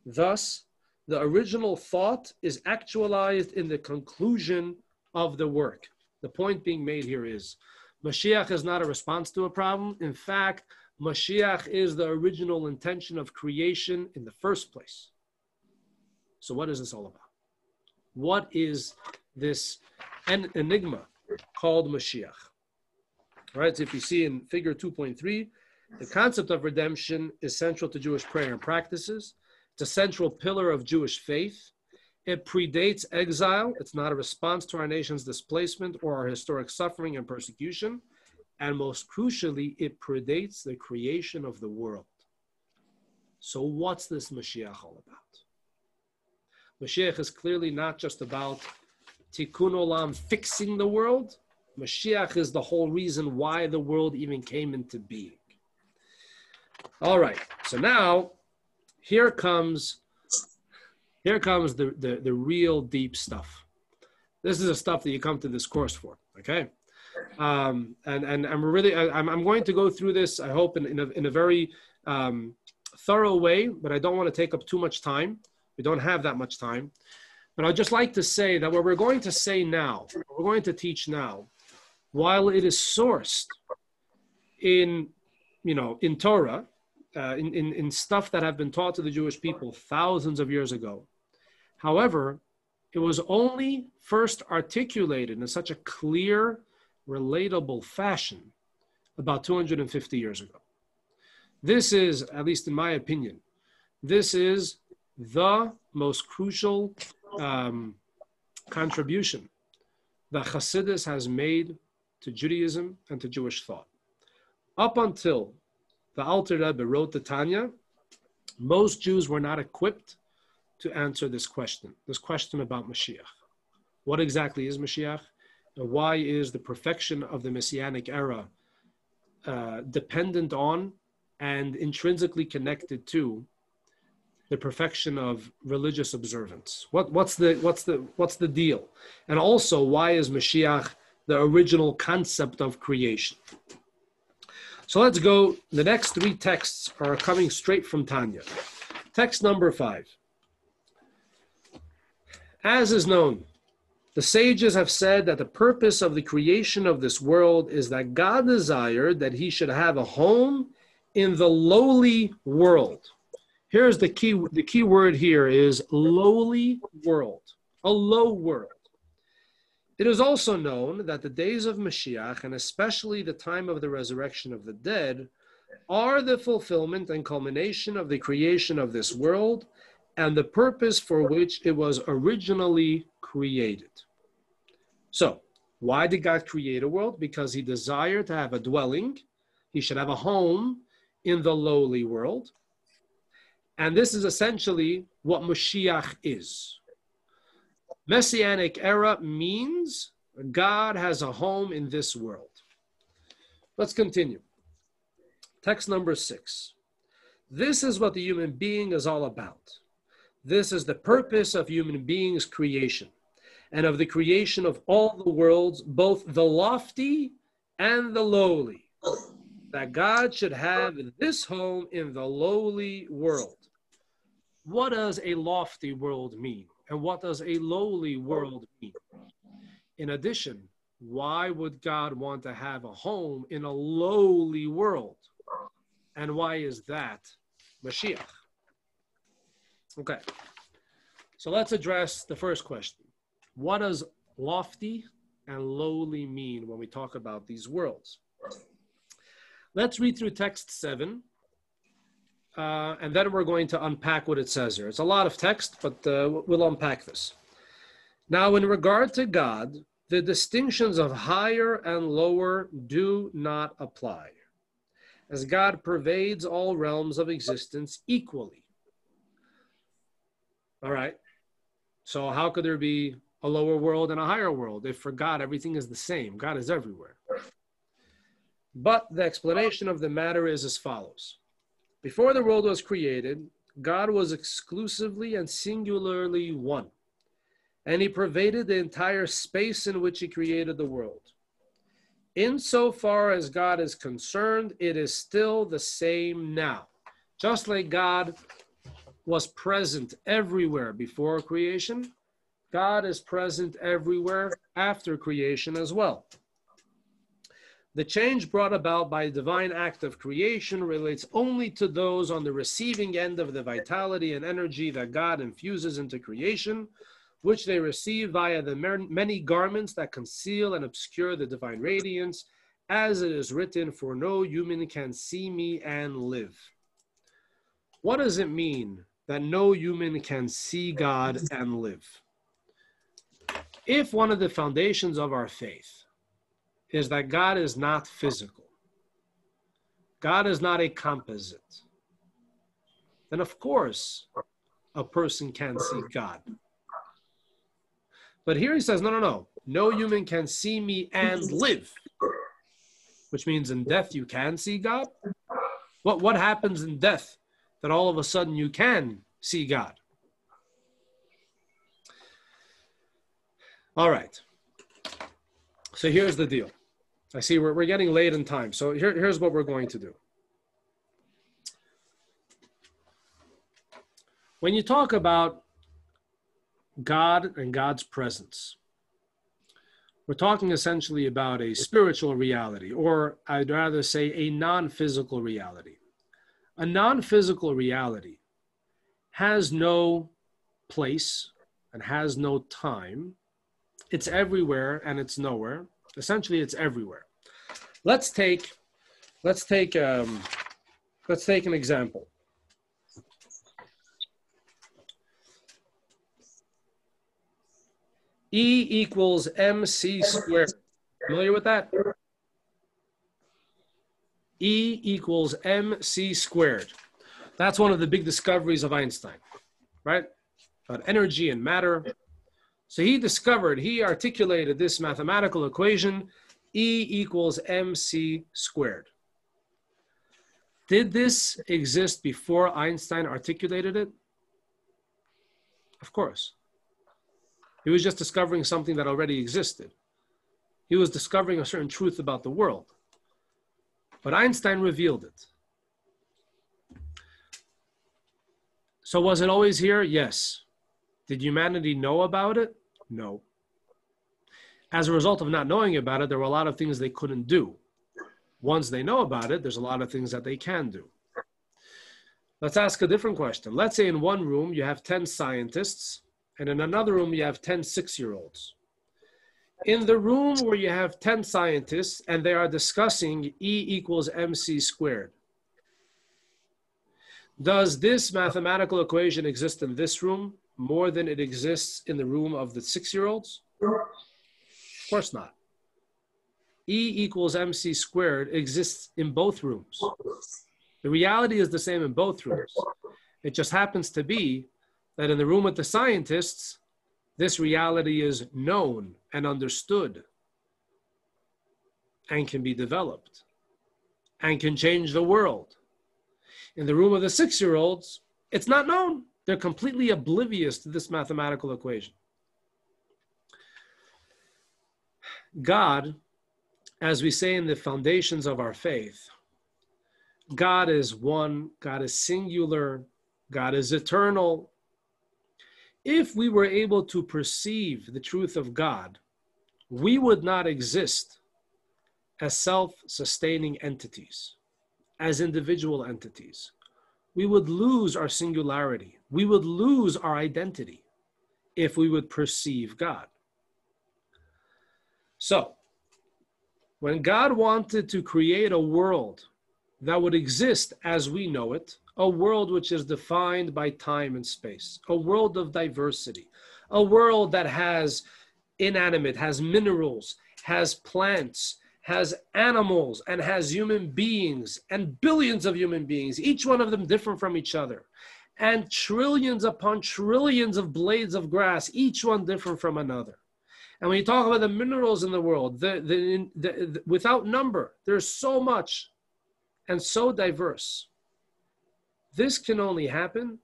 Thus, the original thought is actualized in the conclusion of the work. The point being made here is Mashiach is not a response to a problem. In fact, Mashiach is the original intention of creation in the first place. So, what is this all about? What is this enigma called Mashiach? Right? So if you see in figure 2.3, the concept of redemption is central to Jewish prayer and practices. It's a central pillar of Jewish faith. It predates exile. It's not a response to our nation's displacement or our historic suffering and persecution. And most crucially, it predates the creation of the world. So, what's this Mashiach all about? Mashiach is clearly not just about tikkun olam, fixing the world, Mashiach is the whole reason why the world even came into being. All right, so now here comes here comes the, the, the real deep stuff. This is the stuff that you come to this course for, okay? Um, and, and I'm really, I, am I'm going to go through this, I hope, in, in, a, in a very um, thorough way, but I don't want to take up too much time. We don't have that much time. But I'd just like to say that what we're going to say now, what we're going to teach now, while it is sourced in, you know, in Torah, uh, in, in, in stuff that have been taught to the Jewish people thousands of years ago. However, it was only first articulated in such a clear, relatable fashion about 250 years ago. This is, at least in my opinion, this is the most crucial um, contribution that Hasidus has made to Judaism and to Jewish thought. Up until the Alter Rebbe wrote the Tanya, most Jews were not equipped to answer this question, this question about Mashiach. What exactly is Mashiach? And why is the perfection of the Messianic era uh, dependent on and intrinsically connected to the perfection of religious observance. What, what's the what's the what's the deal? And also, why is Mashiach the original concept of creation? So let's go. The next three texts are coming straight from Tanya. Text number five. As is known, the sages have said that the purpose of the creation of this world is that God desired that he should have a home in the lowly world. Here's the key the key word here is lowly world, a low world. It is also known that the days of Mashiach, and especially the time of the resurrection of the dead, are the fulfillment and culmination of the creation of this world and the purpose for which it was originally created. So, why did God create a world? Because he desired to have a dwelling, he should have a home in the lowly world. And this is essentially what Mashiach is. Messianic era means God has a home in this world. Let's continue. Text number six. This is what the human being is all about. This is the purpose of human beings' creation and of the creation of all the worlds, both the lofty and the lowly that God should have this home in the lowly world. What does a lofty world mean? And what does a lowly oh. world mean? In addition, why would God want to have a home in a lowly world? And why is that Mashiach? Okay, so let's address the first question. What does lofty and lowly mean when we talk about these worlds? Let's read through text seven, uh, and then we're going to unpack what it says here. It's a lot of text, but uh, we'll unpack this. Now, in regard to God, the distinctions of higher and lower do not apply, as God pervades all realms of existence equally. All right. So, how could there be a lower world and a higher world if for God everything is the same? God is everywhere. But the explanation of the matter is as follows Before the world was created, God was exclusively and singularly one, and he pervaded the entire space in which he created the world. Insofar as God is concerned, it is still the same now. Just like God was present everywhere before creation, God is present everywhere after creation as well. The change brought about by the divine act of creation relates only to those on the receiving end of the vitality and energy that God infuses into creation, which they receive via the many garments that conceal and obscure the divine radiance, as it is written, For no human can see me and live. What does it mean that no human can see God and live? If one of the foundations of our faith is that God is not physical. God is not a composite. Then, of course, a person can see God. But here he says, no, no, no. No human can see me and live, which means in death you can see God. What, what happens in death that all of a sudden you can see God? All right. So here's the deal. I see we're, we're getting late in time. So here, here's what we're going to do. When you talk about God and God's presence, we're talking essentially about a spiritual reality, or I'd rather say a non physical reality. A non physical reality has no place and has no time. It's everywhere and it's nowhere. Essentially, it's everywhere. Let's take let's take um, let's take an example. E equals mc squared. Familiar with that? E equals mc squared. That's one of the big discoveries of Einstein, right? About energy and matter. So he discovered, he articulated this mathematical equation, E equals mc squared. Did this exist before Einstein articulated it? Of course. He was just discovering something that already existed. He was discovering a certain truth about the world. But Einstein revealed it. So was it always here? Yes. Did humanity know about it? No. As a result of not knowing about it, there were a lot of things they couldn't do. Once they know about it, there's a lot of things that they can do. Let's ask a different question. Let's say in one room you have 10 scientists, and in another room you have 10 six year olds. In the room where you have 10 scientists and they are discussing E equals mc squared, does this mathematical equation exist in this room more than it exists in the room of the six year olds? Of course not. E equals mc squared exists in both rooms. The reality is the same in both rooms. It just happens to be that in the room with the scientists, this reality is known and understood and can be developed and can change the world. In the room of the six year olds, it's not known. They're completely oblivious to this mathematical equation. God, as we say in the foundations of our faith, God is one, God is singular, God is eternal. If we were able to perceive the truth of God, we would not exist as self sustaining entities, as individual entities. We would lose our singularity. We would lose our identity if we would perceive God. So, when God wanted to create a world that would exist as we know it, a world which is defined by time and space, a world of diversity, a world that has inanimate, has minerals, has plants, has animals, and has human beings, and billions of human beings, each one of them different from each other, and trillions upon trillions of blades of grass, each one different from another. And when you talk about the minerals in the world, the, the, the, the, without number, there's so much and so diverse. This can only happen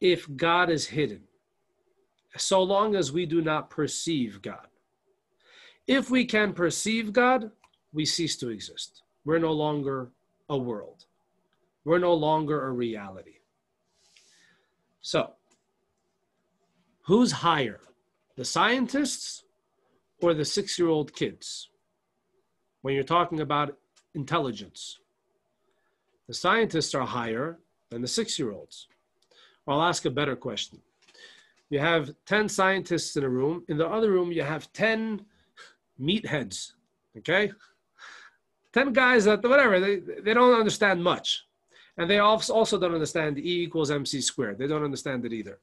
if God is hidden, so long as we do not perceive God. If we can perceive God, we cease to exist. We're no longer a world, we're no longer a reality. So, who's higher? the scientists or the six year old kids when you're talking about intelligence. The scientists are higher than the six year olds. I'll ask a better question. You have 10 scientists in a room. In the other room, you have 10 meatheads, okay? 10 guys that, whatever, they, they don't understand much. And they also don't understand E equals MC squared. They don't understand it either.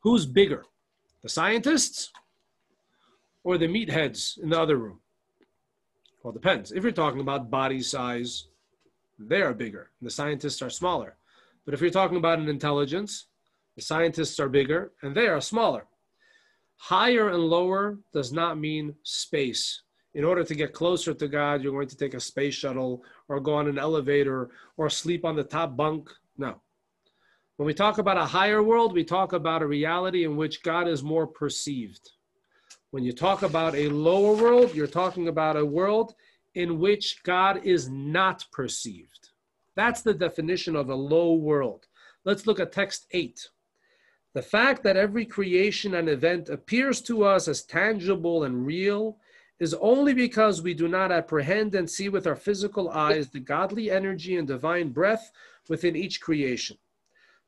Who's bigger? The scientists or the meatheads in the other room? Well, depends. If you're talking about body size, they are bigger. The scientists are smaller. But if you're talking about an intelligence, the scientists are bigger and they are smaller. Higher and lower does not mean space. In order to get closer to God, you're going to take a space shuttle or go on an elevator or sleep on the top bunk. No. When we talk about a higher world, we talk about a reality in which God is more perceived. When you talk about a lower world, you're talking about a world in which God is not perceived. That's the definition of a low world. Let's look at text 8. The fact that every creation and event appears to us as tangible and real is only because we do not apprehend and see with our physical eyes the godly energy and divine breath within each creation.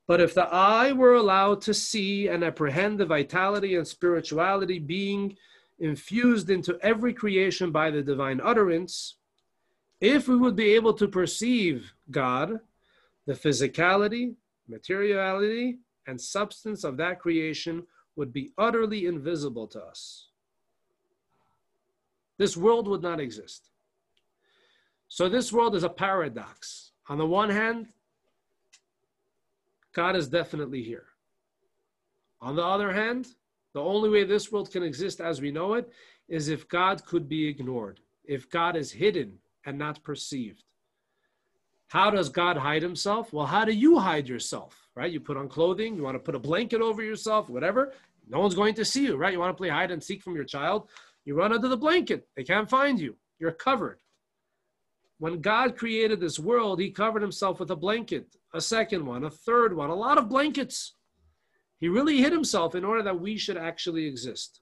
But if the eye were allowed to see and apprehend the vitality and spirituality being infused into every creation by the divine utterance, if we would be able to perceive God, the physicality, materiality, and substance of that creation would be utterly invisible to us. This world would not exist. So, this world is a paradox. On the one hand, God is definitely here. On the other hand, the only way this world can exist as we know it is if God could be ignored, if God is hidden and not perceived. How does God hide himself? Well, how do you hide yourself, right? You put on clothing, you want to put a blanket over yourself, whatever. No one's going to see you, right? You want to play hide and seek from your child, you run under the blanket. They can't find you. You're covered. When God created this world, he covered himself with a blanket, a second one, a third one, a lot of blankets. He really hid himself in order that we should actually exist.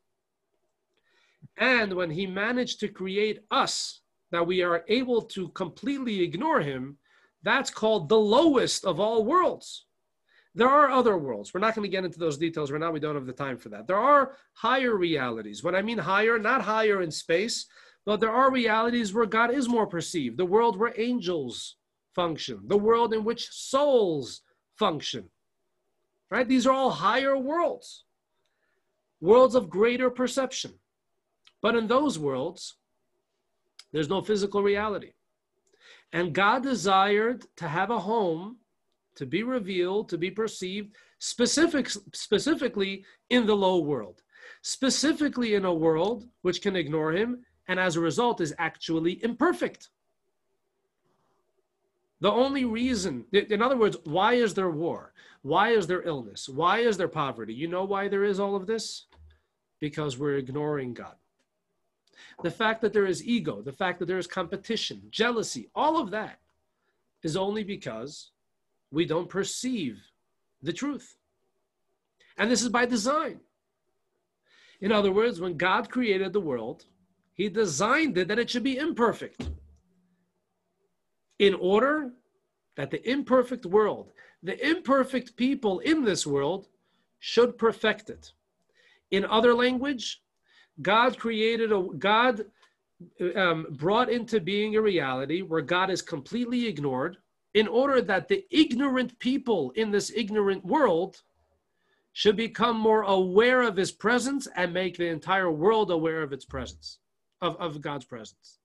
And when he managed to create us, that we are able to completely ignore him, that's called the lowest of all worlds. There are other worlds. We're not going to get into those details right now. We don't have the time for that. There are higher realities. When I mean higher, not higher in space, but there are realities where God is more perceived. The world where angels function, the world in which souls function. Right? These are all higher worlds, worlds of greater perception. But in those worlds, there's no physical reality. And God desired to have a home, to be revealed, to be perceived, specific, specifically in the low world, specifically in a world which can ignore him and as a result is actually imperfect. The only reason, in other words, why is there war? Why is there illness? Why is there poverty? You know why there is all of this? Because we're ignoring God. The fact that there is ego, the fact that there is competition, jealousy, all of that is only because we don't perceive the truth. And this is by design. In other words, when God created the world, he designed it that it should be imperfect in order that the imperfect world, the imperfect people in this world, should perfect it. In other language, God created a God um, brought into being a reality where God is completely ignored in order that the ignorant people in this ignorant world should become more aware of his presence and make the entire world aware of its presence, of, of God's presence.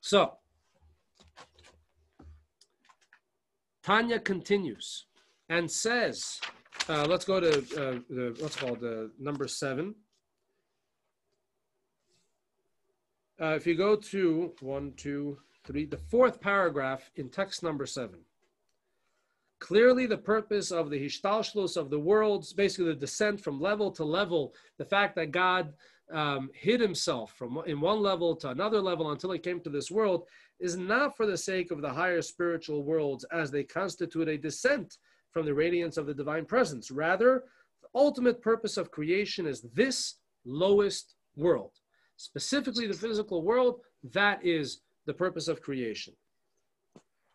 So, Tanya continues and says, uh, let's go to uh, the, what's called the number seven. Uh, if you go to one, two, three, the fourth paragraph in text number seven. Clearly, the purpose of the Hishtalshlus of the worlds, basically the descent from level to level, the fact that God um, hid himself from in one level to another level until he came to this world, is not for the sake of the higher spiritual worlds as they constitute a descent from the radiance of the divine presence. Rather, the ultimate purpose of creation is this lowest world, specifically the physical world. That is the purpose of creation.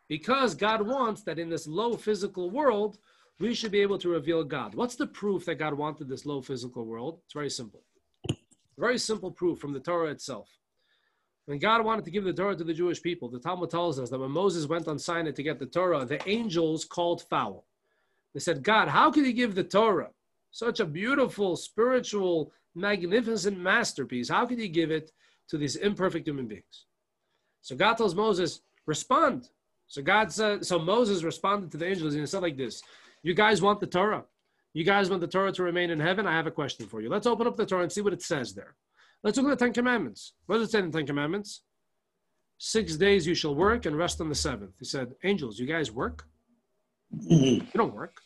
Because God wants that in this low physical world, we should be able to reveal God. What's the proof that God wanted this low physical world? It's very simple. Very simple proof from the Torah itself. When God wanted to give the Torah to the Jewish people, the Talmud tells us that when Moses went on Sinai to get the Torah, the angels called foul. They said, God, how could you give the Torah? Such a beautiful, spiritual, magnificent masterpiece. How could you give it to these imperfect human beings? So God tells Moses, respond. So God said, so Moses responded to the angels and he said like this, you guys want the Torah? You guys want the Torah to remain in heaven? I have a question for you. Let's open up the Torah and see what it says there. Let's look at the Ten Commandments. What does it say in the Ten Commandments? Six days you shall work and rest on the seventh. He said, angels, you guys work? Mm-hmm. You don't work.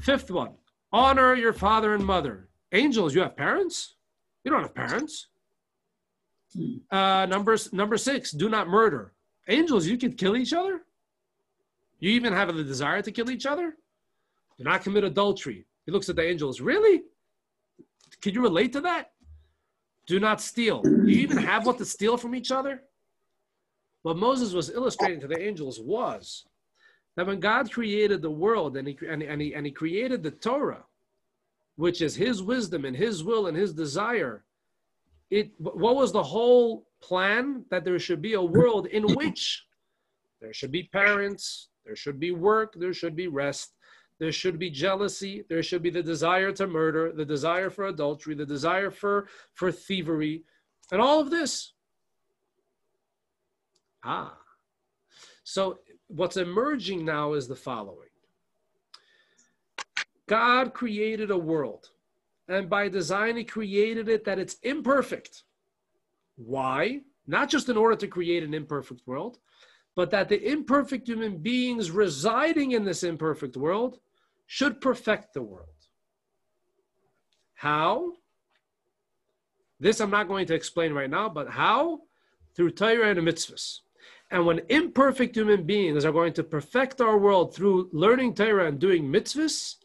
Fifth one, honor your father and mother. Angels, you have parents? You don't have parents. Uh, numbers, number six, do not murder. Angels, you can kill each other? You even have the desire to kill each other? Do not commit adultery. He looks at the angels. Really? Can you relate to that? Do not steal. Do you even have what to steal from each other? What Moses was illustrating to the angels was that when God created the world and he, and, and, he, and he created the Torah, which is his wisdom and his will and his desire, it what was the whole plan that there should be a world in which there should be parents, there should be work, there should be rest, there should be jealousy, there should be the desire to murder, the desire for adultery, the desire for, for thievery, and all of this. Ah. So what's emerging now is the following God created a world, and by design, He created it that it's imperfect. Why? Not just in order to create an imperfect world, but that the imperfect human beings residing in this imperfect world should perfect the world. How? This I'm not going to explain right now, but how? Through Torah and mitzvahs. And when imperfect human beings are going to perfect our world through learning Torah and doing mitzvahs,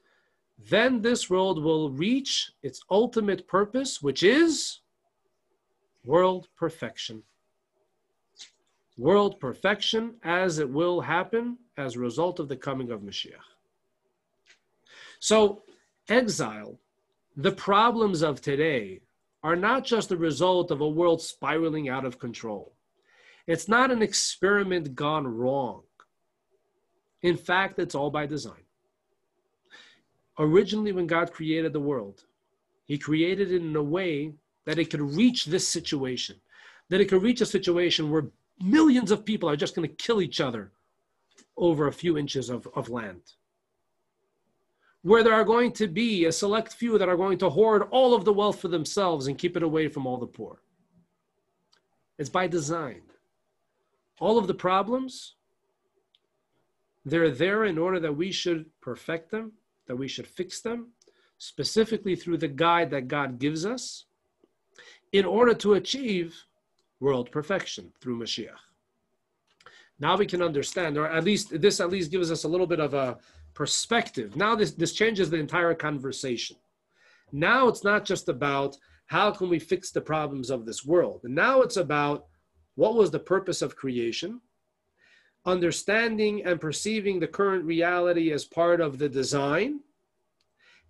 then this world will reach its ultimate purpose, which is world perfection. World perfection as it will happen as a result of the coming of Mashiach. So, exile, the problems of today are not just the result of a world spiraling out of control. It's not an experiment gone wrong. In fact, it's all by design. Originally, when God created the world, He created it in a way that it could reach this situation, that it could reach a situation where millions of people are just going to kill each other over a few inches of, of land. Where there are going to be a select few that are going to hoard all of the wealth for themselves and keep it away from all the poor. It's by design. All of the problems, they're there in order that we should perfect them, that we should fix them, specifically through the guide that God gives us, in order to achieve world perfection through Mashiach. Now we can understand, or at least this at least gives us a little bit of a perspective. Now this, this changes the entire conversation. Now it's not just about how can we fix the problems of this world. Now it's about what was the purpose of creation, understanding and perceiving the current reality as part of the design,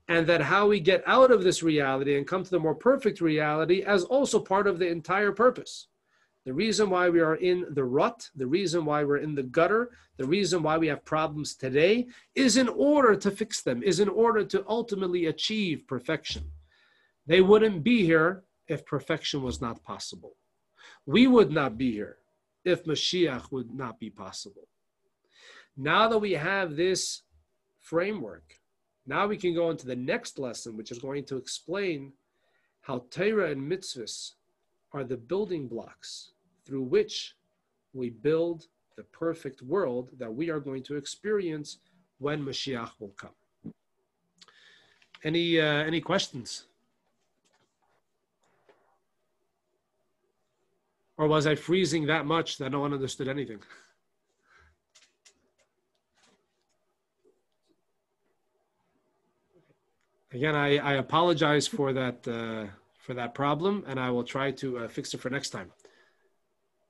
and that how we get out of this reality and come to the more perfect reality as also part of the entire purpose. The reason why we are in the rut, the reason why we're in the gutter, the reason why we have problems today is in order to fix them, is in order to ultimately achieve perfection. They wouldn't be here if perfection was not possible. We would not be here if Mashiach would not be possible. Now that we have this framework, now we can go into the next lesson, which is going to explain how Torah and mitzvahs are the building blocks through which we build the perfect world that we are going to experience when Mashiach will come. Any uh, any questions? Or was I freezing that much that no one understood anything? Again, I, I apologize for that uh, for that problem, and I will try to uh, fix it for next time.